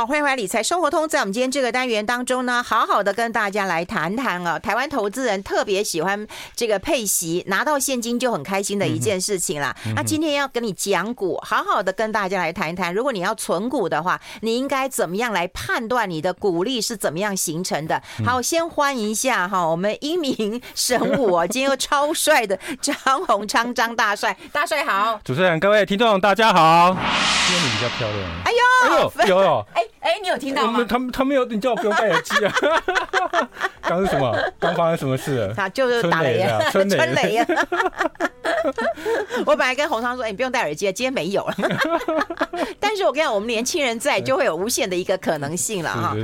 好，欢迎回来理财生活通。在我们今天这个单元当中呢，好好的跟大家来谈谈啊，台湾投资人特别喜欢这个配息，拿到现金就很开心的一件事情啦。那今天要跟你讲股，好好的跟大家来谈一谈，如果你要存股的话，你应该怎么样来判断你的股利是怎么样形成的？好，先欢迎一下哈，我们英明神武啊，今天又超帅的张宏昌张大帅，大帅好。主持人，各位听众，大家好。今天你比较漂亮。哎呦，哎呦，有有。哎哎，你有听到吗？他们他没有，你叫我不用戴耳机啊。刚是什么？刚发生什么事？啊就是打雷啊，春雷呀。我本来跟洪昌说：“哎，你不用戴耳机，今天没有了。”但是我跟你讲，我们年轻人在，就会有无限的一个可能性了哈。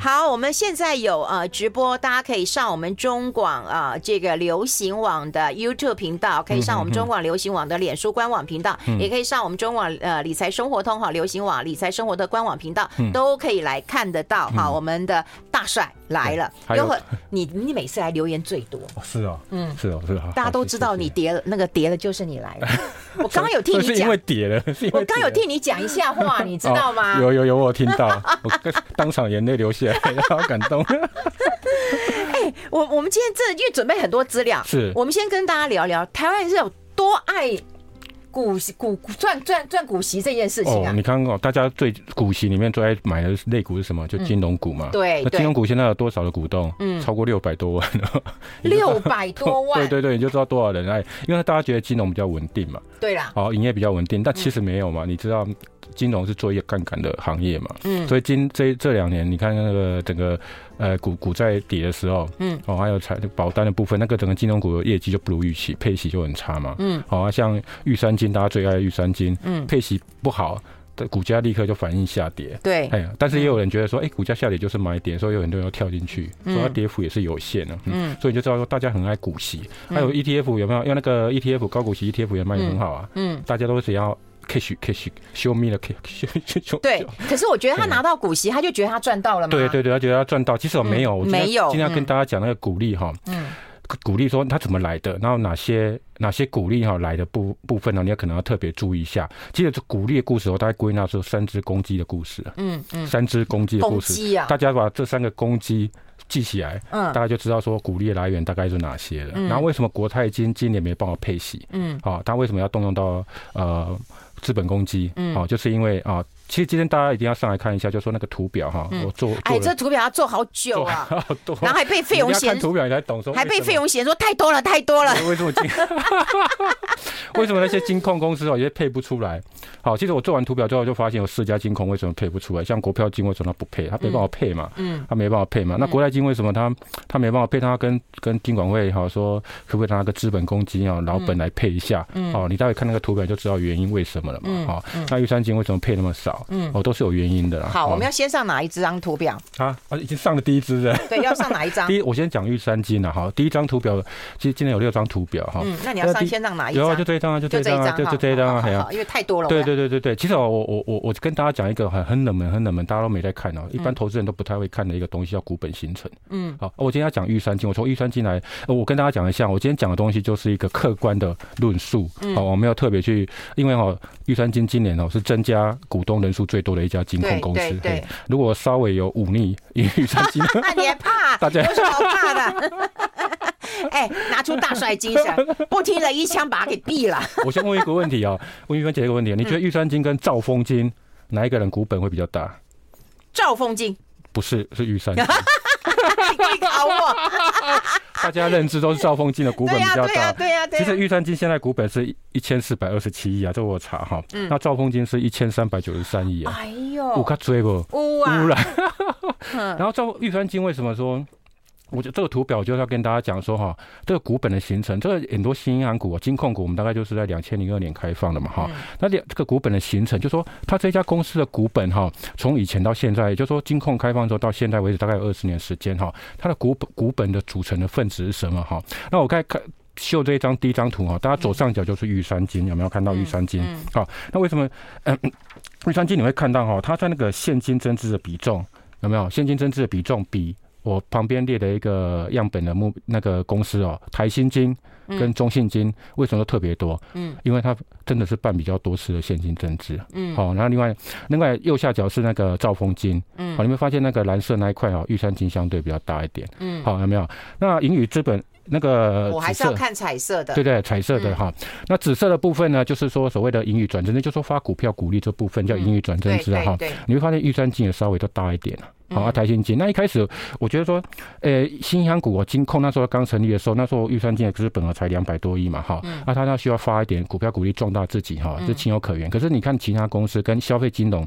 好，我们现在有呃直播，大家可以上我们中广啊这个流行网的 YouTube 频道，可以上我们中广流行网的脸书官网频道，也可以上我们中广呃理财生活通哈流行网理财生活的官网频道，都可以来看得到哈。我们的大帅来了，有很你你每次来留言最多，是哦，嗯，是哦，是哦，大家都知道你叠了那个。叠了就是你来了，我刚刚有听你讲，是因为叠了，我刚有听你讲一下话，你知道吗？有有有，我听到，我当场眼泪流下来，好感动。哎，我我们今天这因为准备很多资料，是我们先跟大家聊聊台湾人是有多爱。股息股赚赚赚股息这件事情啊，你看哦，大家最股息里面最爱买的类股是什么？就金融股嘛。对，那金融股现在有多少的股东？嗯，超过六百多万了。六百多万。对对对，你就知道多少人爱，因为大家觉得金融比较稳定嘛。对啦。好，营业比较稳定，但其实没有嘛。你知道金融是做一个杠杆的行业嘛？嗯。所以今这这两年，你看那个整个。呃，股股在跌的时候，嗯，哦，还有财保单的部分，那个整个金融股的业绩就不如预期，配息就很差嘛，嗯，好啊，像玉山金，大家最爱的玉山金，嗯，配息不好，的股价立刻就反应下跌，对，哎呀，但是也有人觉得说，哎、欸，股价下跌就是买点，所以有很多人要跳进去，所以它跌幅也是有限的，嗯，所以你就知道说大家很爱股息，还有 ETF 有没有？因为那个 ETF 高股息 ETF 也卖的很好啊，嗯，大家都只要。Cash cash show me 了 cash，对，可是我觉得他拿到股息，他就觉得他赚到了嘛。对对对，他觉得他赚到，其实我没有，没有。今天要跟大家讲那个鼓励哈，嗯，鼓励说他怎么来的，然后哪些哪些鼓励哈来的部部分呢？你要可能要特别注意一下。其实这股利的故事，我大概归纳出三只公鸡的故事，嗯嗯，三只公鸡的故事，大家把这三个公鸡记起来，嗯，大家就知道说鼓励的来源大概是哪些了。然后为什么国泰金今年没帮我配息？嗯，好，他为什么要动用到呃？资本公积，嗯，好，就是因为啊。其实今天大家一定要上来看一下，就说那个图表哈，我做哎，这图表要做好久啊，然后还被费永贤看图表你才懂说，还被费永贤说太多了太多了。为什么金？为什么那些金控公司哦也配不出来？好，其实我做完图表之后就发现有四家金控为什么配不出来？像国票金为什么它不配？它没办法配嘛，嗯，它没办法配嘛。那国泰金为什么它它没办法配？它跟跟金管会好说，可不可以拿个资本公积啊老本来配一下？嗯，好，你待会看那个图表就知道原因为什么了嘛。好，那玉山金为什么配那么少？嗯，哦，都是有原因的啦。好，我们要先上哪一张图表啊？啊，已经上了第一支了。对，要上哪一张？第一，我先讲玉山金了哈。第一张图表，其实今天有六张图表哈。嗯，那你要上先上哪一张？有啊，就这一张啊，就这一张啊，就就这一张啊，好，因为太多了。对对对对对，其实我我我我跟大家讲一个很很冷门很冷门，大家都没在看哦，一般投资人都不太会看的一个东西叫股本形成。嗯，好，我今天要讲玉山金，我从玉山金来，我跟大家讲一下，我今天讲的东西就是一个客观的论述。嗯，好，我没有特别去，因为哦，玉山金今年哦是增加股东人数最多的一家金控公司。对，如果稍微有忤逆玉山金，那你也怕？大家有什么好怕的？哎，拿出大帅精神，不听了一枪把他给毙了。我先问一个问题啊，问玉芬姐一个问题，你觉得玉山金跟兆丰金哪一个人股本会比较大？兆丰金不是，是玉山金。你搞我！大家认知都是兆丰金的股本比较大。对呀，对呀，对呀。其实玉山金现在股本是一千四百二十七亿啊，这我查哈。嗯。那兆丰金是一千三百九十三亿啊。哎呦。有卡追不？乌啊。乌了。然后兆玉山金为什么说？我觉得这个图表就是要跟大家讲说哈，这个股本的形成，这个很多新银行股、金控股，我们大概就是在两千零二年开放的嘛哈。那这个股本的形成，就是说它这家公司的股本哈，从以前到现在，也就是说金控开放之后到现在为止，大概有二十年时间哈。它的股本股本的组成的分子是什么哈？那我刚才看秀这一张第一张图哈，大家左上角就是玉山金，有没有看到玉山金？好，那为什么嗯 玉山金你会看到哈？它在那个现金增资的比重有没有？现金增资的比重比我旁边列的一个样本的目那个公司哦，台新金跟中信金为什么都特别多？嗯，因为它真的是办比较多次的现金增资。嗯，好，然后另外另外右下角是那个兆丰金。嗯，好，你们发现那个蓝色那一块哦，玉山金相对比较大一点。嗯，好，有没有？那盈余资本。那个我还是要看彩色的，对对，彩色的哈。那紫色的部分呢，就是说所谓的盈余转正，那就是说发股票股利这部分叫盈余转增资哈。你会发现玉山金也稍微都大一点了，好啊，台新金。那一开始我觉得说，呃，新香股我金控那时候刚成立的时候，那时候玉山金也是本额才两百多亿嘛哈，那他那需要发一点股票股利壮大自己哈，是情有可原。可是你看其他公司跟消费金融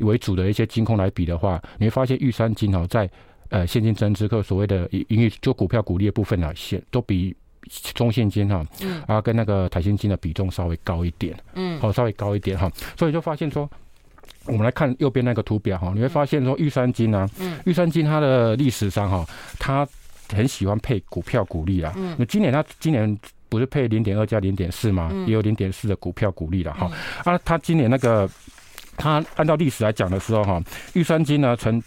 为主的一些金控来比的话，你会发现玉山金哈在。呃，现金增值和所谓的盈余就股票股利的部分呢，现都比中现金哈，嗯，啊，跟那个台新金的比重稍微高一点，嗯，好，稍微高一点哈，所以就发现说，我们来看右边那个图表哈，你会发现说玉山金呢，嗯，玉山金它的历史上哈，它很喜欢配股票股利啦，嗯，那今年它今年不是配零点二加零点四吗？也有零点四的股票股利了哈，啊，它今年那个它按照历史来讲的时候哈，玉山金呢曾。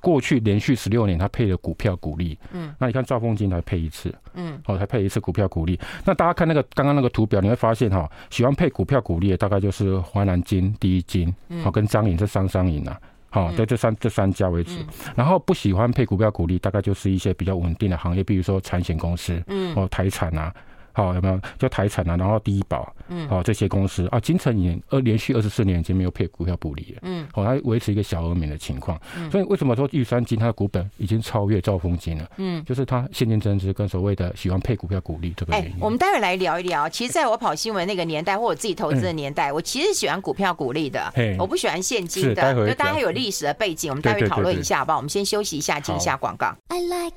过去连续十六年，他配了股票股利，嗯，那你看兆丰金才配一次，嗯，哦，才配一次股票股利。那大家看那个刚刚那个图表，你会发现哈，喜欢配股票股利的大概就是华南金、第一金，好，跟张银这三商银啊，好，在这三这三家为止。然后不喜欢配股票股利，大概就是一些比较稳定的行业，比如说产险公司，嗯，哦，台产啊。好，有没有就台产啊，然后第一保，嗯，好这些公司啊，金城也二连续二十四年已经没有配股票股利了，嗯，好，它维持一个小额免的情况，嗯，所以为什么说玉山金它的股本已经超越兆丰金了？嗯，就是它现金增值跟所谓的喜欢配股票股利这个原因。我们待会来聊一聊。其实在我跑新闻那个年代，或我自己投资的年代，我其实喜欢股票股利的，我不喜欢现金的。就大家有历史的背景，我们待会讨论一下，好不好？我们先休息一下，进一下广告。I like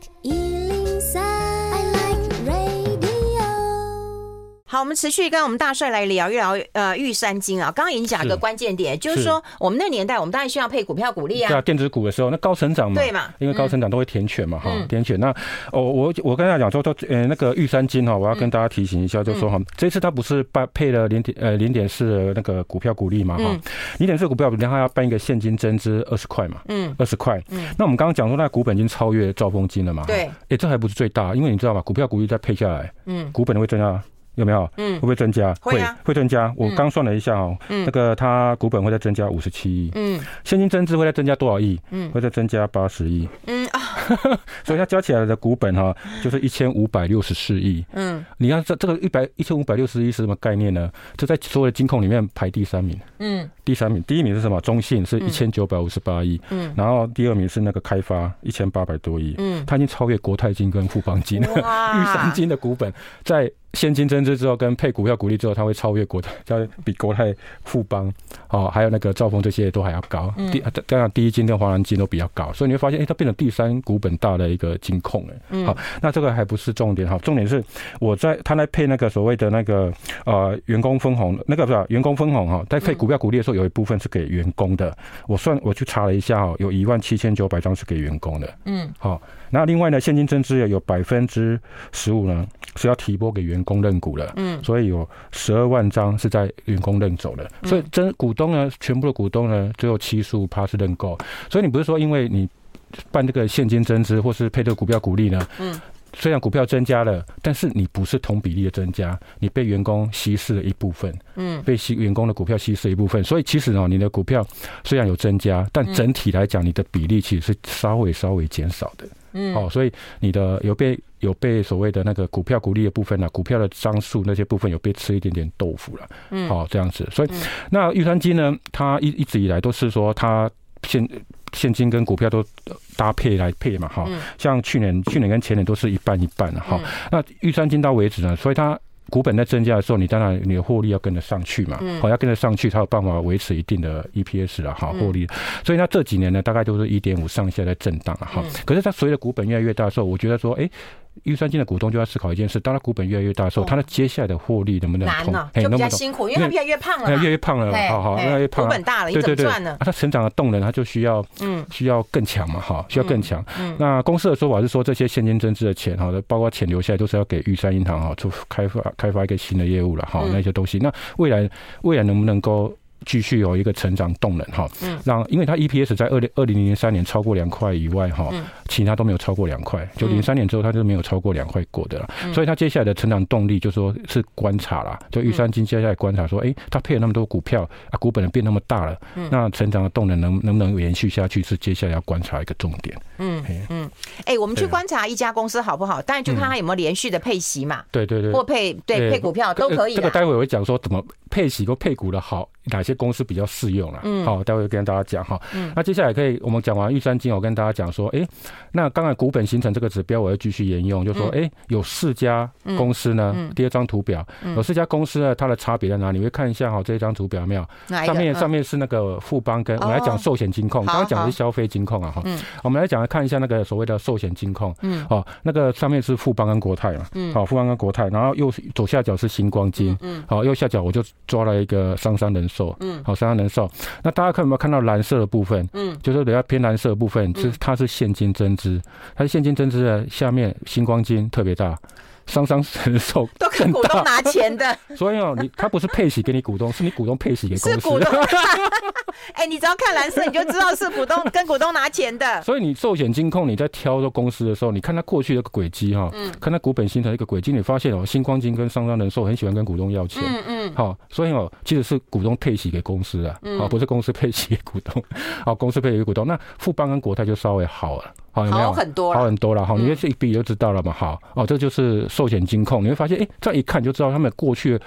好，我们持续跟我们大帅来聊一聊，呃，玉山金啊，刚刚已经讲一个关键点，就是说我们那个年代，我们当然需要配股票股利啊。对啊，电子股的时候，那高成长嘛，对嘛，因为高成长都会填权嘛，哈、嗯，填权。那哦，我我跟大家讲说，说呃那个玉山金哈，我要跟大家提醒一下，就是说哈，嗯、这次他不是办配了零点呃零点四的那个股票股利嘛，哈、嗯，零点四股票股利，他要办一个现金增资二十块嘛，嗯，二十块。嗯，那我们刚刚讲说，那股本已经超越兆丰金了嘛，对，哎，这还不是最大，因为你知道吗？股票股利再配下来，嗯，股本会增加。有没有？嗯，会不会增加？会啊，会增加。我刚算了一下哦，嗯，那个它股本会再增加五十七亿，嗯，现金增资会再增加多少亿？嗯，会再增加八十亿，嗯啊，所以它加起来的股本哈，就是一千五百六十四亿，嗯，你看这这个一百一千五百六十亿是什么概念呢？这在所有的金控里面排第三名，嗯，第三名，第一名是什么？中信是一千九百五十八亿，嗯，然后第二名是那个开发一千八百多亿，嗯，它已经超越国泰金跟富邦金，哇，玉山金的股本。在。现金增资之后，跟配股票股利之后，它会超越国泰，叫比国泰、富邦，哦，还有那个兆丰这些都还要高。第加上第一金跟华南金都比较高，所以你会发现，哎，它变成第三股本大的一个金控，哎，好，那这个还不是重点。哈，重点是我在他来配那个所谓的那个呃员工分红，那个不是员工分红哈，在配股票股利的时候，有一部分是给员工的。我算我去查了一下哦，有一万七千九百张是给员工的。嗯，好，那另外呢，现金增资也有百分之十五呢是要提拨给员工认股的，嗯，所以有十二万张是在员工认走的，所以真股东呢，全部的股东呢，只有七十五趴是认购，所以你不是说因为你办这个现金增资或是配这个股票股利呢，嗯，虽然股票增加了，但是你不是同比例的增加，你被员工稀释了一部分，嗯，被稀员工的股票稀释一部分，所以其实呢，你的股票虽然有增加，但整体来讲，你的比例其实是稍微稍微减少的。嗯，好，所以你的有被有被所谓的那个股票股利的部分呢，股票的张数那些部分有被吃一点点豆腐了，嗯，好这样子，所以那玉山金呢，它一一直以来都是说它现现金跟股票都搭配来配嘛，哈，像去年去年跟前年都是一半一半哈，那预算金到为止呢，所以它。股本在增加的时候，你当然你的获利要跟得上去嘛，好，要跟得上去才有办法维持一定的 EPS 了，哈获利。所以它这几年呢，大概都是一点五上下在震荡了哈。可是它随着股本越来越大的时候，我觉得说，哎。玉山金的股东就要思考一件事：当他股本越来越大的时候，他的接下来的获利能不能通？难呢，就比较辛苦，因为他越来越胖了。越来越胖了，好好，越来越胖。股本大了，对对对，他成长的动能，他就需要，嗯，需要更强嘛，哈，需要更强。那公司的说法是说，这些现金增资的钱，哈，包括钱留下来，都是要给玉山银行哈，出开发开发一个新的业务了，哈，那些东西。那未来未来能不能够？继续有一个成长动能哈。嗯。让因为它 EPS 在二零二零零三年超过两块以外哈，其他都没有超过两块，就零三年之后它就没有超过两块过的了。所以它接下来的成长动力就说是观察啦，就玉山金接下来观察说，哎，它配了那么多股票啊，股本变那么大了，那成长的动能能能不能延续下去是接下来要观察一个重点。嗯嗯。哎，我们去观察一家公司好不好？当然就看它有没有连续的配息嘛。对对对。或配对配股票都可以。这个待会我会讲说怎么配息或配股的好。哪些公司比较适用了？嗯，好，待会跟大家讲哈。嗯，那接下来可以我们讲完玉山金，我跟大家讲说，哎，那刚才股本形成这个指标，我要继续沿用，就说，哎，有四家公司呢。第二张图表有四家公司呢，它的差别在哪里？你会看一下哈，这一张图表没有？上面上面是那个富邦跟我们来讲寿险金控，刚刚讲的是消费金控啊哈。嗯，我们来讲来看一下那个所谓的寿险金控。嗯，哦，那个上面是富邦跟国泰嘛。嗯，好，富邦跟国泰，然后右左下角是星光金。嗯，好，右下角我就抓了一个商山人寿。嗯，好，商山人寿。那大家看有没有看到蓝色的部分？嗯，就是比较偏蓝色的部分，是它是现金增资，它是现金增资的下面，星光金特别大。商商人寿都跟股东拿钱的，所以哦，你他不是配息给你股东，是你股东配息给公司。是股东。哎，你只要看蓝色，你就知道是股东跟股东拿钱的。所以你寿险金控你在挑这公司的时候，你看他过去的轨迹哈，嗯，看他股本形成一个轨迹，你发现哦，新光金跟商商人寿很喜欢跟股东要钱，嗯嗯，好，所以哦，其实是股东配息给公司啊，好，不是公司配息给股东，好，公司配息给股东。那富邦跟国泰就稍微好了。好，有没有好很多？好很多了哈，你这一比就知道了嘛。好哦，这就是寿险金控，你会发现，哎，这样一看就知道他们过去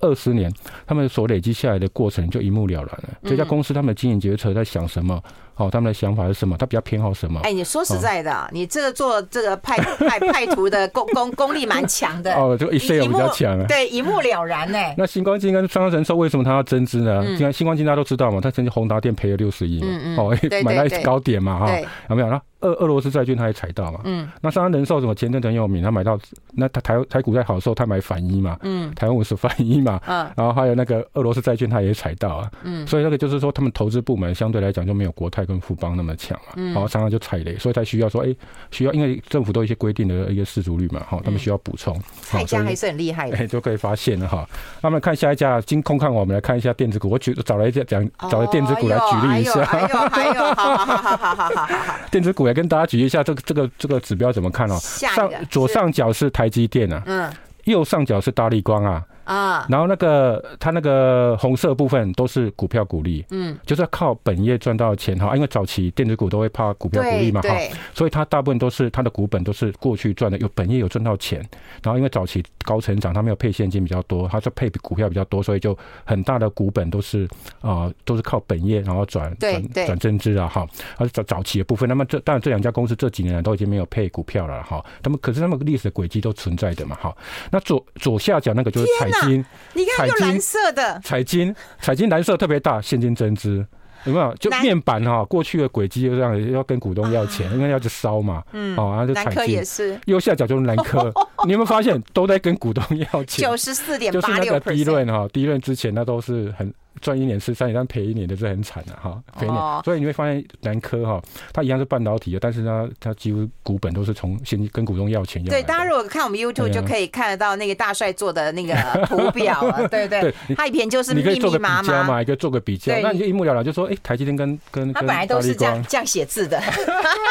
二十年他们所累积下来的过程就一目了然了。这家公司他们的经营决策在想什么？哦，他们的想法是什么？他比较偏好什么？哎，你说实在的，哦、你这个做这个派 派派图的功功功力蛮强的哦，这个 Excel 比较强啊。对，一目了然呢。那新光金跟商商人寿为什么他要增资呢？因为、嗯、新光金大家都知道嘛，他曾经宏达店赔了六十亿嘛，嗯嗯哦，买到高点嘛哈，有没有？那俄俄罗斯债券他也踩到嘛，嗯，那商商人寿什么前阵子很有名，他买到那他台台股在好的时候他买反一嘛，嗯，台湾五十反一嘛，嗯，然后还有那个俄罗斯债券他也踩到啊，嗯，所以那个就是说他们投资部门相对来讲就没有国泰跟富邦那么强。嗯，好，常常就踩雷，所以才需要说，哎，需要，因为政府都有一些规定的一个适足率嘛，哈，他们需要补充。海家还是很厉害的，哎，就可以发现了哈。那么看下一家金控，看我们来看一下电子股，我举找了一家讲，找了电子股来举例一下。还有还有，好好好好好好好。电子股来跟大家举一下，这个这个这个指标怎么看哦？上左上角是台积电啊，嗯，右上角是大力光啊。啊，然后那个它那个红色部分都是股票股利，嗯，就是要靠本业赚到钱哈，因为早期电子股都会怕股票股利嘛哈，所以它大部分都是它的股本都是过去赚的，有本业有赚到钱，然后因为早期高成长，它没有配现金比较多，它就配股票比较多，所以就很大的股本都是啊、呃、都是靠本业然后转转转增资啊哈，而早早期的部分，那么这当然这两家公司这几年都已经没有配股票了哈，他们可是他们历史的轨迹都存在的嘛哈，那左左下角那个就是彩。金，你看就蓝色的彩金，彩金蓝色特别大，现金增资有没有？就面板哈，过去的轨迹就这样，要跟股东要钱，因为要去烧嘛。嗯，哦，然后就彩金也是，右下角就是蓝科，你有没有发现都在跟股东要钱？九十四点八六，就是那个第一轮哈，第一轮之前那都是很。赚一年是三年，但赔一年的是很惨的哈，赔一年。所以你会发现南科哈，它一样是半导体的，但是呢，它几乎股本都是从先跟股东要钱要。对，大家如果看我们 YouTube 就可以看得到那个大帅做的那个图表 了，对对对，它一篇就是密密麻麻。嘛，一个做个比较，那你就一目了然，就说哎，台积电跟跟它本来都是这样这样写字的，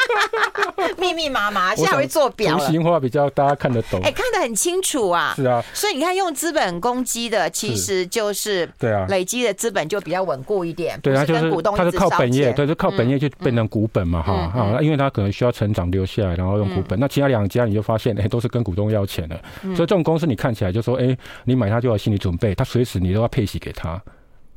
密密麻麻，现在会做表了，图形化比较大家看得懂，哎，看得很清楚啊，是啊，所以你看用资本攻击的，其实就是对啊，累积的。资本就比较稳固一点，对，它就是它是靠本业，对，就靠本业就变成股本嘛，哈啊，因为它可能需要成长留下来，然后用股本。那其他两家你就发现，哎，都是跟股东要钱的，所以这种公司你看起来就说，哎，你买它就要心理准备，它随时你都要配息给他。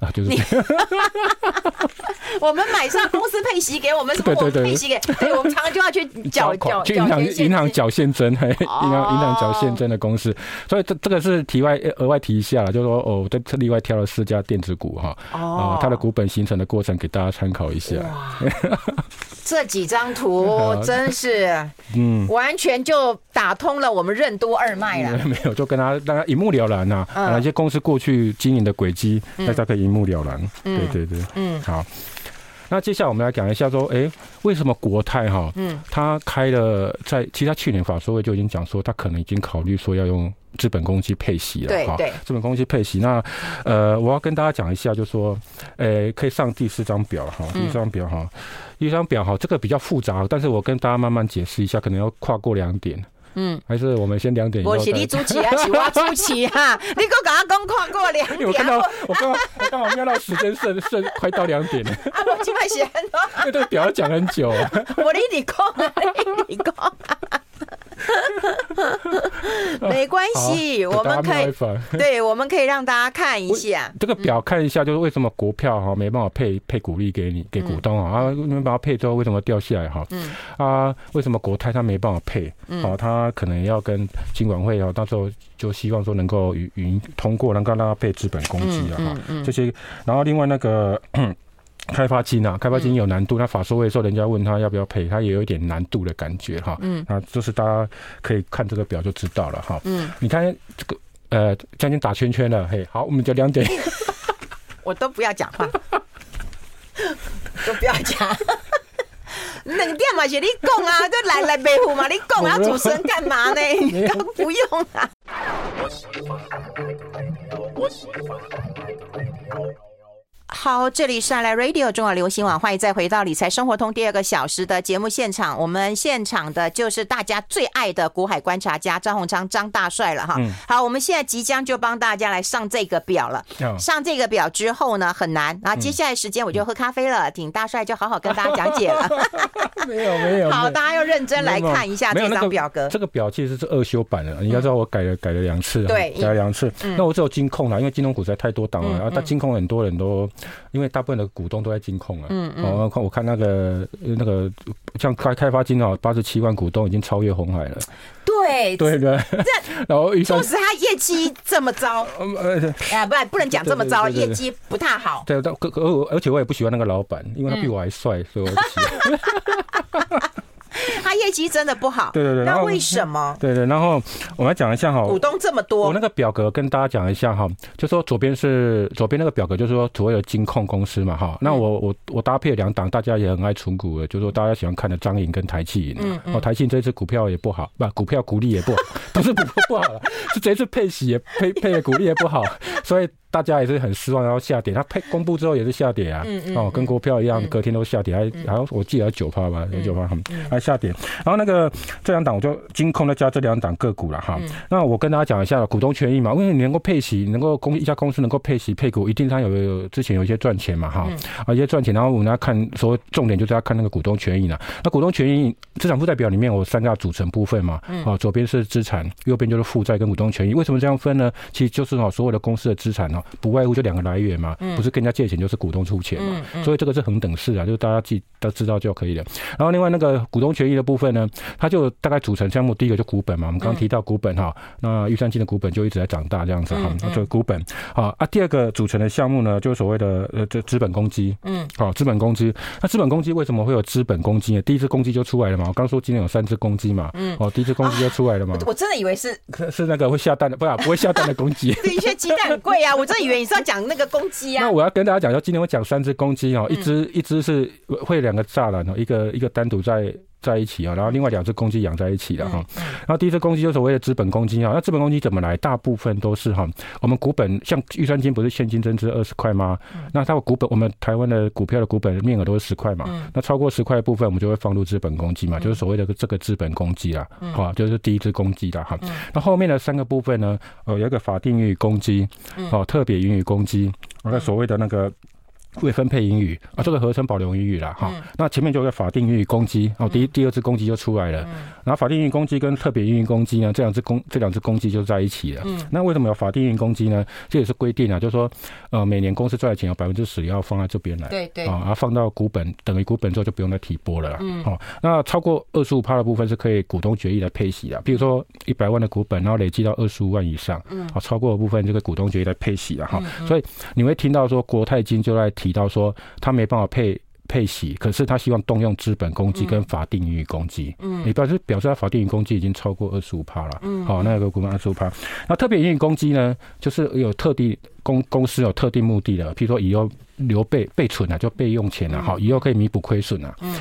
啊，就是你 我们买上公司配息给我们，什么我们，配息给，对，我们常常就要去 缴缴去银行银行缴现金，银行银行缴现金的公司，所以这这个是题外额外提一下了，就是说哦，这这另外挑了四家电子股哈，哦，它的股本形成的过程给大家参考一下。这几张图真是，嗯，完全就打通了我们任督二脉了。没有，就跟他大家一目了然呐，哪些公司过去经营的轨迹，大家可以。一目了然，对对对，嗯，好。那接下来我们来讲一下说，哎、欸，为什么国泰哈，嗯，他开了在，其实他去年法说会就已经讲说，他可能已经考虑说要用资本公积配息了，哈，对，资本公积配息。那呃，我要跟大家讲一下，就是说，哎、欸，可以上第四张表哈，第四张表哈，第一张表哈，这个比较复杂，但是我跟大家慢慢解释一下，可能要跨过两点。嗯，还是我们先两点。我是你主持啊，是我主持啊。你给我刚刚讲跨过两点。我看到，我刚刚我刚好瞄到时间剩剩快到两点了。啊，我今晚写很多。因为这个表要讲很久。我你你讲你讲。没关系，我们可以对，我们可以让大家看一下这个表，看一下就是为什么国票哈没办法配配股利给你给股东啊啊，你们把它配之后为什么掉下来哈？嗯啊，为什么国泰它没办法配？好，它可能要跟金管会啊，到时候就希望说能够与与通过，能够让它配资本公积啊哈，这些。然后另外那个。开发金啊，开发金有难度。那法说会的时候，人家问他要不要配，他也有一点难度的感觉哈。嗯，那就是大家可以看这个表就知道了哈。嗯，你看这个呃，将近打圈圈了。嘿，好，我们就两点。我都不要讲话，都不要讲。两点嘛，是你讲啊，都来来维护嘛，你讲啊，主持人干嘛呢？都不用啊。好，这里是爱来 Radio 中国流行网，欢迎再回到理财生活通第二个小时的节目现场。我们现场的就是大家最爱的股海观察家张宏昌张大帅了哈。好，我们现在即将就帮大家来上这个表了。上这个表之后呢，很难。然后接下来时间我就喝咖啡了，请大帅就好好跟大家讲解了。没有没有。好，大家要认真来看一下这张表格。这个表其实是二修版的，你要知道我改了改了两次，对，改了两次。那我只有金控了，因为金融股实在太多档了，然后它金控很多人都。因为大部分的股东都在金控了，嗯嗯，我看我看那个那个像开开发金哦，八十七万股东已经超越红海了，对。对对，这 然后说实他业绩这么糟，呃，哎不不能讲这么糟，业绩不太好，对，但而而且我也不喜欢那个老板，因为他比我还帅，所以我不喜欢。他业绩真的不好，对对对，那为什么？对对，然后我们来讲一下哈，股东这么多，我那个表格跟大家讲一下哈，就说左边是左边那个表格，就是说所谓的金控公司嘛哈。那我我我搭配两档，大家也很爱存股的，就是说大家喜欢看的张银跟台企银。嗯嗯。哦，台企这次股票也不好，不，股票股利也不好，不是股票不好了，是这次配息也配配的股利也不好，所以。大家也是很失望，然后下跌。它配公布之后也是下跌啊，嗯哦，跟股票一样，隔天都下跌，还然后我记得九趴吧，有九趴，还下跌。然后那个这两档我就金控的加这两档个股了哈。那我跟大家讲一下股东权益嘛，因为你能够配息，能够公一家公司能够配息配股，一定它有有之前有一些赚钱嘛哈，啊一些赚钱。然后我们要看说重点就是要看那个股东权益了。那股东权益资产负债表里面有三大组成部分嘛，啊左边是资产，右边就是负债跟股东权益。为什么这样分呢？其实就是哦所有的公司的资产哦。不外乎就两个来源嘛，不是跟人家借钱，就是股东出钱嘛，所以这个是恒等式啊，就是大家记都知道就可以了。然后另外那个股东权益的部分呢，它就大概组成项目，第一个就股本嘛，我们刚刚提到股本哈，那预算金的股本就一直在长大这样子哈，就股本好啊。第二个组成的项目呢，就是所谓的呃这资本公积，嗯，好资本公积。那资本公积为什么会有资本公积呢？第一次公积就出来了嘛，我刚说今天有三只公积嘛，嗯，哦，第一次公积就出来了嘛。我真的以为是 是那个会下蛋的，不啊不会下蛋的公积。的确鸡蛋很贵啊，我真的以为。你是要讲那个公鸡啊？那我要跟大家讲，说今天我讲三只公鸡哦，一只一只是会两个栅栏哦，一个一个单独在。在一起啊，然后另外两只公鸡养在一起的哈。然后第一只公鸡就是所谓的资本公鸡啊。那资本公鸡怎么来？大部分都是哈，我们股本像预算金不是现金增资二十块吗？那它的股本，我们台湾的股票的股本面额都是十块嘛。那超过十块的部分，我们就会放入资本公鸡嘛，就是所谓的这个资本公鸡啊，好，就是第一只公鸡的哈。那后面的三个部分呢，呃，有一个法定盈余公积，哦，特别盈余公积，那所谓的那个。未分配盈余啊，这个合成保留盈余啦哈。那前面就有个法定盈余公积，哦，第一、第二次公积就出来了。然后法定盈余公积跟特别盈余公积呢，这两只公这两只公积就在一起了。嗯那为什么有法定盈余公积呢？这也是规定啊，就是说，呃，每年公司赚的钱有百分之十要放在这边来，对对，啊，然后放到股本等于股本之后就不用再提拨了。嗯，好，那超过二十五趴的部分是可以股东决议来配息的，比如说一百万的股本，然后累积到二十五万以上，嗯，啊，超过的部分这个股东决议来配息了哈。所以你会听到说国泰金就在提到说。他没办法配配息，可是他希望动用资本公积跟法定盈余公积，嗯，你表示表示他法定盈余公积已经超过二十五趴了，嗯，好，那个股本二十五趴，那特别盈余公积呢，就是有特定公公司有特定目的的，譬如说以后留备备存啊，就备用钱啊，好，以后可以弥补亏损啊。嗯，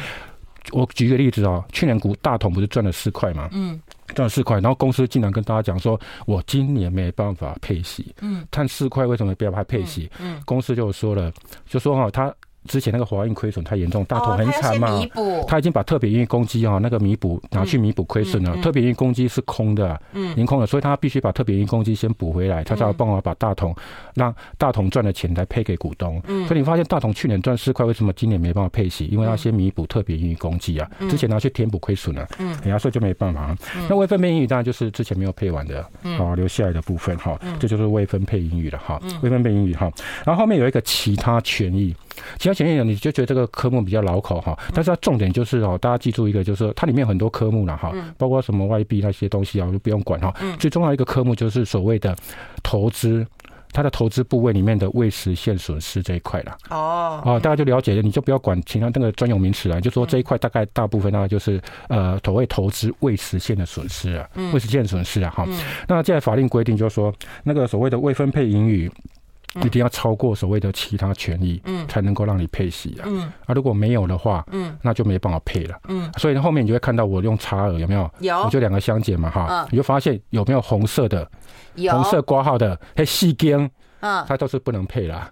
我举个例子哦，去年股大同不是赚了四块吗？嗯，赚四块，然后公司竟然跟大家讲说，我今年没办法配息。嗯，赚四块为什么没办法配息？嗯，公司就说了，就说哈他。之前那个华运亏损太严重，大同很惨嘛。哦、他，他已经把特别盈余公积啊那个弥补拿去弥补亏损了。嗯嗯嗯、特别盈余公积是空的，嗯，盈空的，所以他必须把特别盈余公积先补回来，他才有办法把大同让大同赚的钱来配给股东。嗯，所以你发现大同去年赚四块，为什么今年没办法配息？因为他先弥补特别盈余公积啊，之前拿去填补亏损了，嗯，人家说就没办法。那未分配盈余当然就是之前没有配完的，好留下来的部分哈，这就是未分配盈余了哈，未分配盈余哈。然后后面有一个其他权益。其他前面讲你就觉得这个科目比较牢口哈，但是它重点就是哦，大家记住一个，就是它里面很多科目了哈，包括什么外币那些东西啊，我就不用管哈。最重要一个科目就是所谓的投资，它的投资部位里面的未实现损失这一块啦。哦，哦，大家就了解了，你就不要管其他那个专有名词了，就说这一块大概大部分大概就是呃所谓投资未实现的损失啊，未实现损失啊哈。那现在法令规定就是说，那个所谓的未分配盈余。一定要超过所谓的其他权益，嗯，才能够让你配息啊，嗯，啊，如果没有的话，嗯，那就没办法配了，嗯，所以后面你就会看到我用差额有没有？有，我就两个相减嘛，哈，你就发现有没有红色的，有红色挂号的，嘿，细根，嗯，它都是不能配了。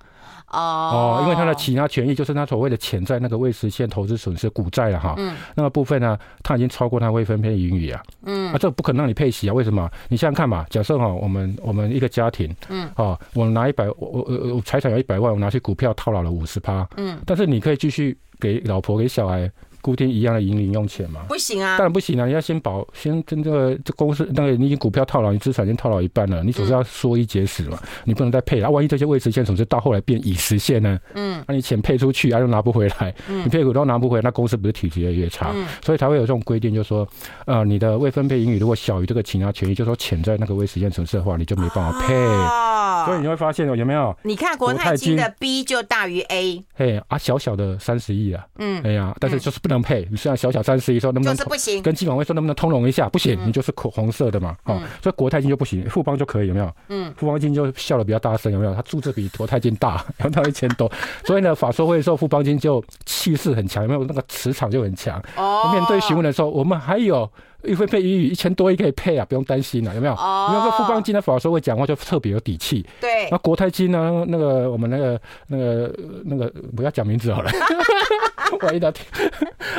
哦，因为他的其他权益就是他所谓的潜在那个未实现投资损失股债了哈，嗯，那个部分呢，他已经超过他未分配盈余啊，嗯，啊，这不可能让你配息啊，为什么？你想想看嘛，假设哈，我们我们一个家庭，嗯，哦，我拿一百，我我我财产有一百万，我拿去股票套牢了五十趴，嗯，但是你可以继续给老婆给小孩。固定一样的银零用钱吗？不行啊，当然不行啊！你要先保，先跟这个这公司那个你已经股票套牢，你资产已经套牢一半了，你总是要缩一节食嘛，你不能再配啊！万一这些未实现损失到后来变已实现呢？嗯，那你钱配出去啊又拿不回来，你配股都拿不回来，那公司不是体质越来越差？嗯所以才会有这种规定，就是说，呃，你的未分配盈余如果小于这个其他权益，就是说潜在那个未实现损失的话，你就没办法配。哦所以你会发现有没有？你看国泰金的 B 就大于 A，嘿啊，小小的三十亿啊，嗯，哎呀，但是就是不能。配，你虽然小小三十一，说能不能就是不行？跟金管会说能不能通融一下？不行，你就是口红色的嘛，哦，所以国泰金就不行，富邦就可以，有没有？嗯，富邦金就笑的比较大声，有没有？他注资比国泰金大，然后他一千多，所以呢，法说会的时候，富邦金就气势很强，有没有？那个磁场就很强。哦，面对询问的时候，我们还有。一分配盈余一千多亿可以配啊，不用担心了，有没有？哦，因为富邦金的法说会讲话就特别有底气。对，那国泰金呢？那个我们那个那个那个不要讲名字好了，万一他听，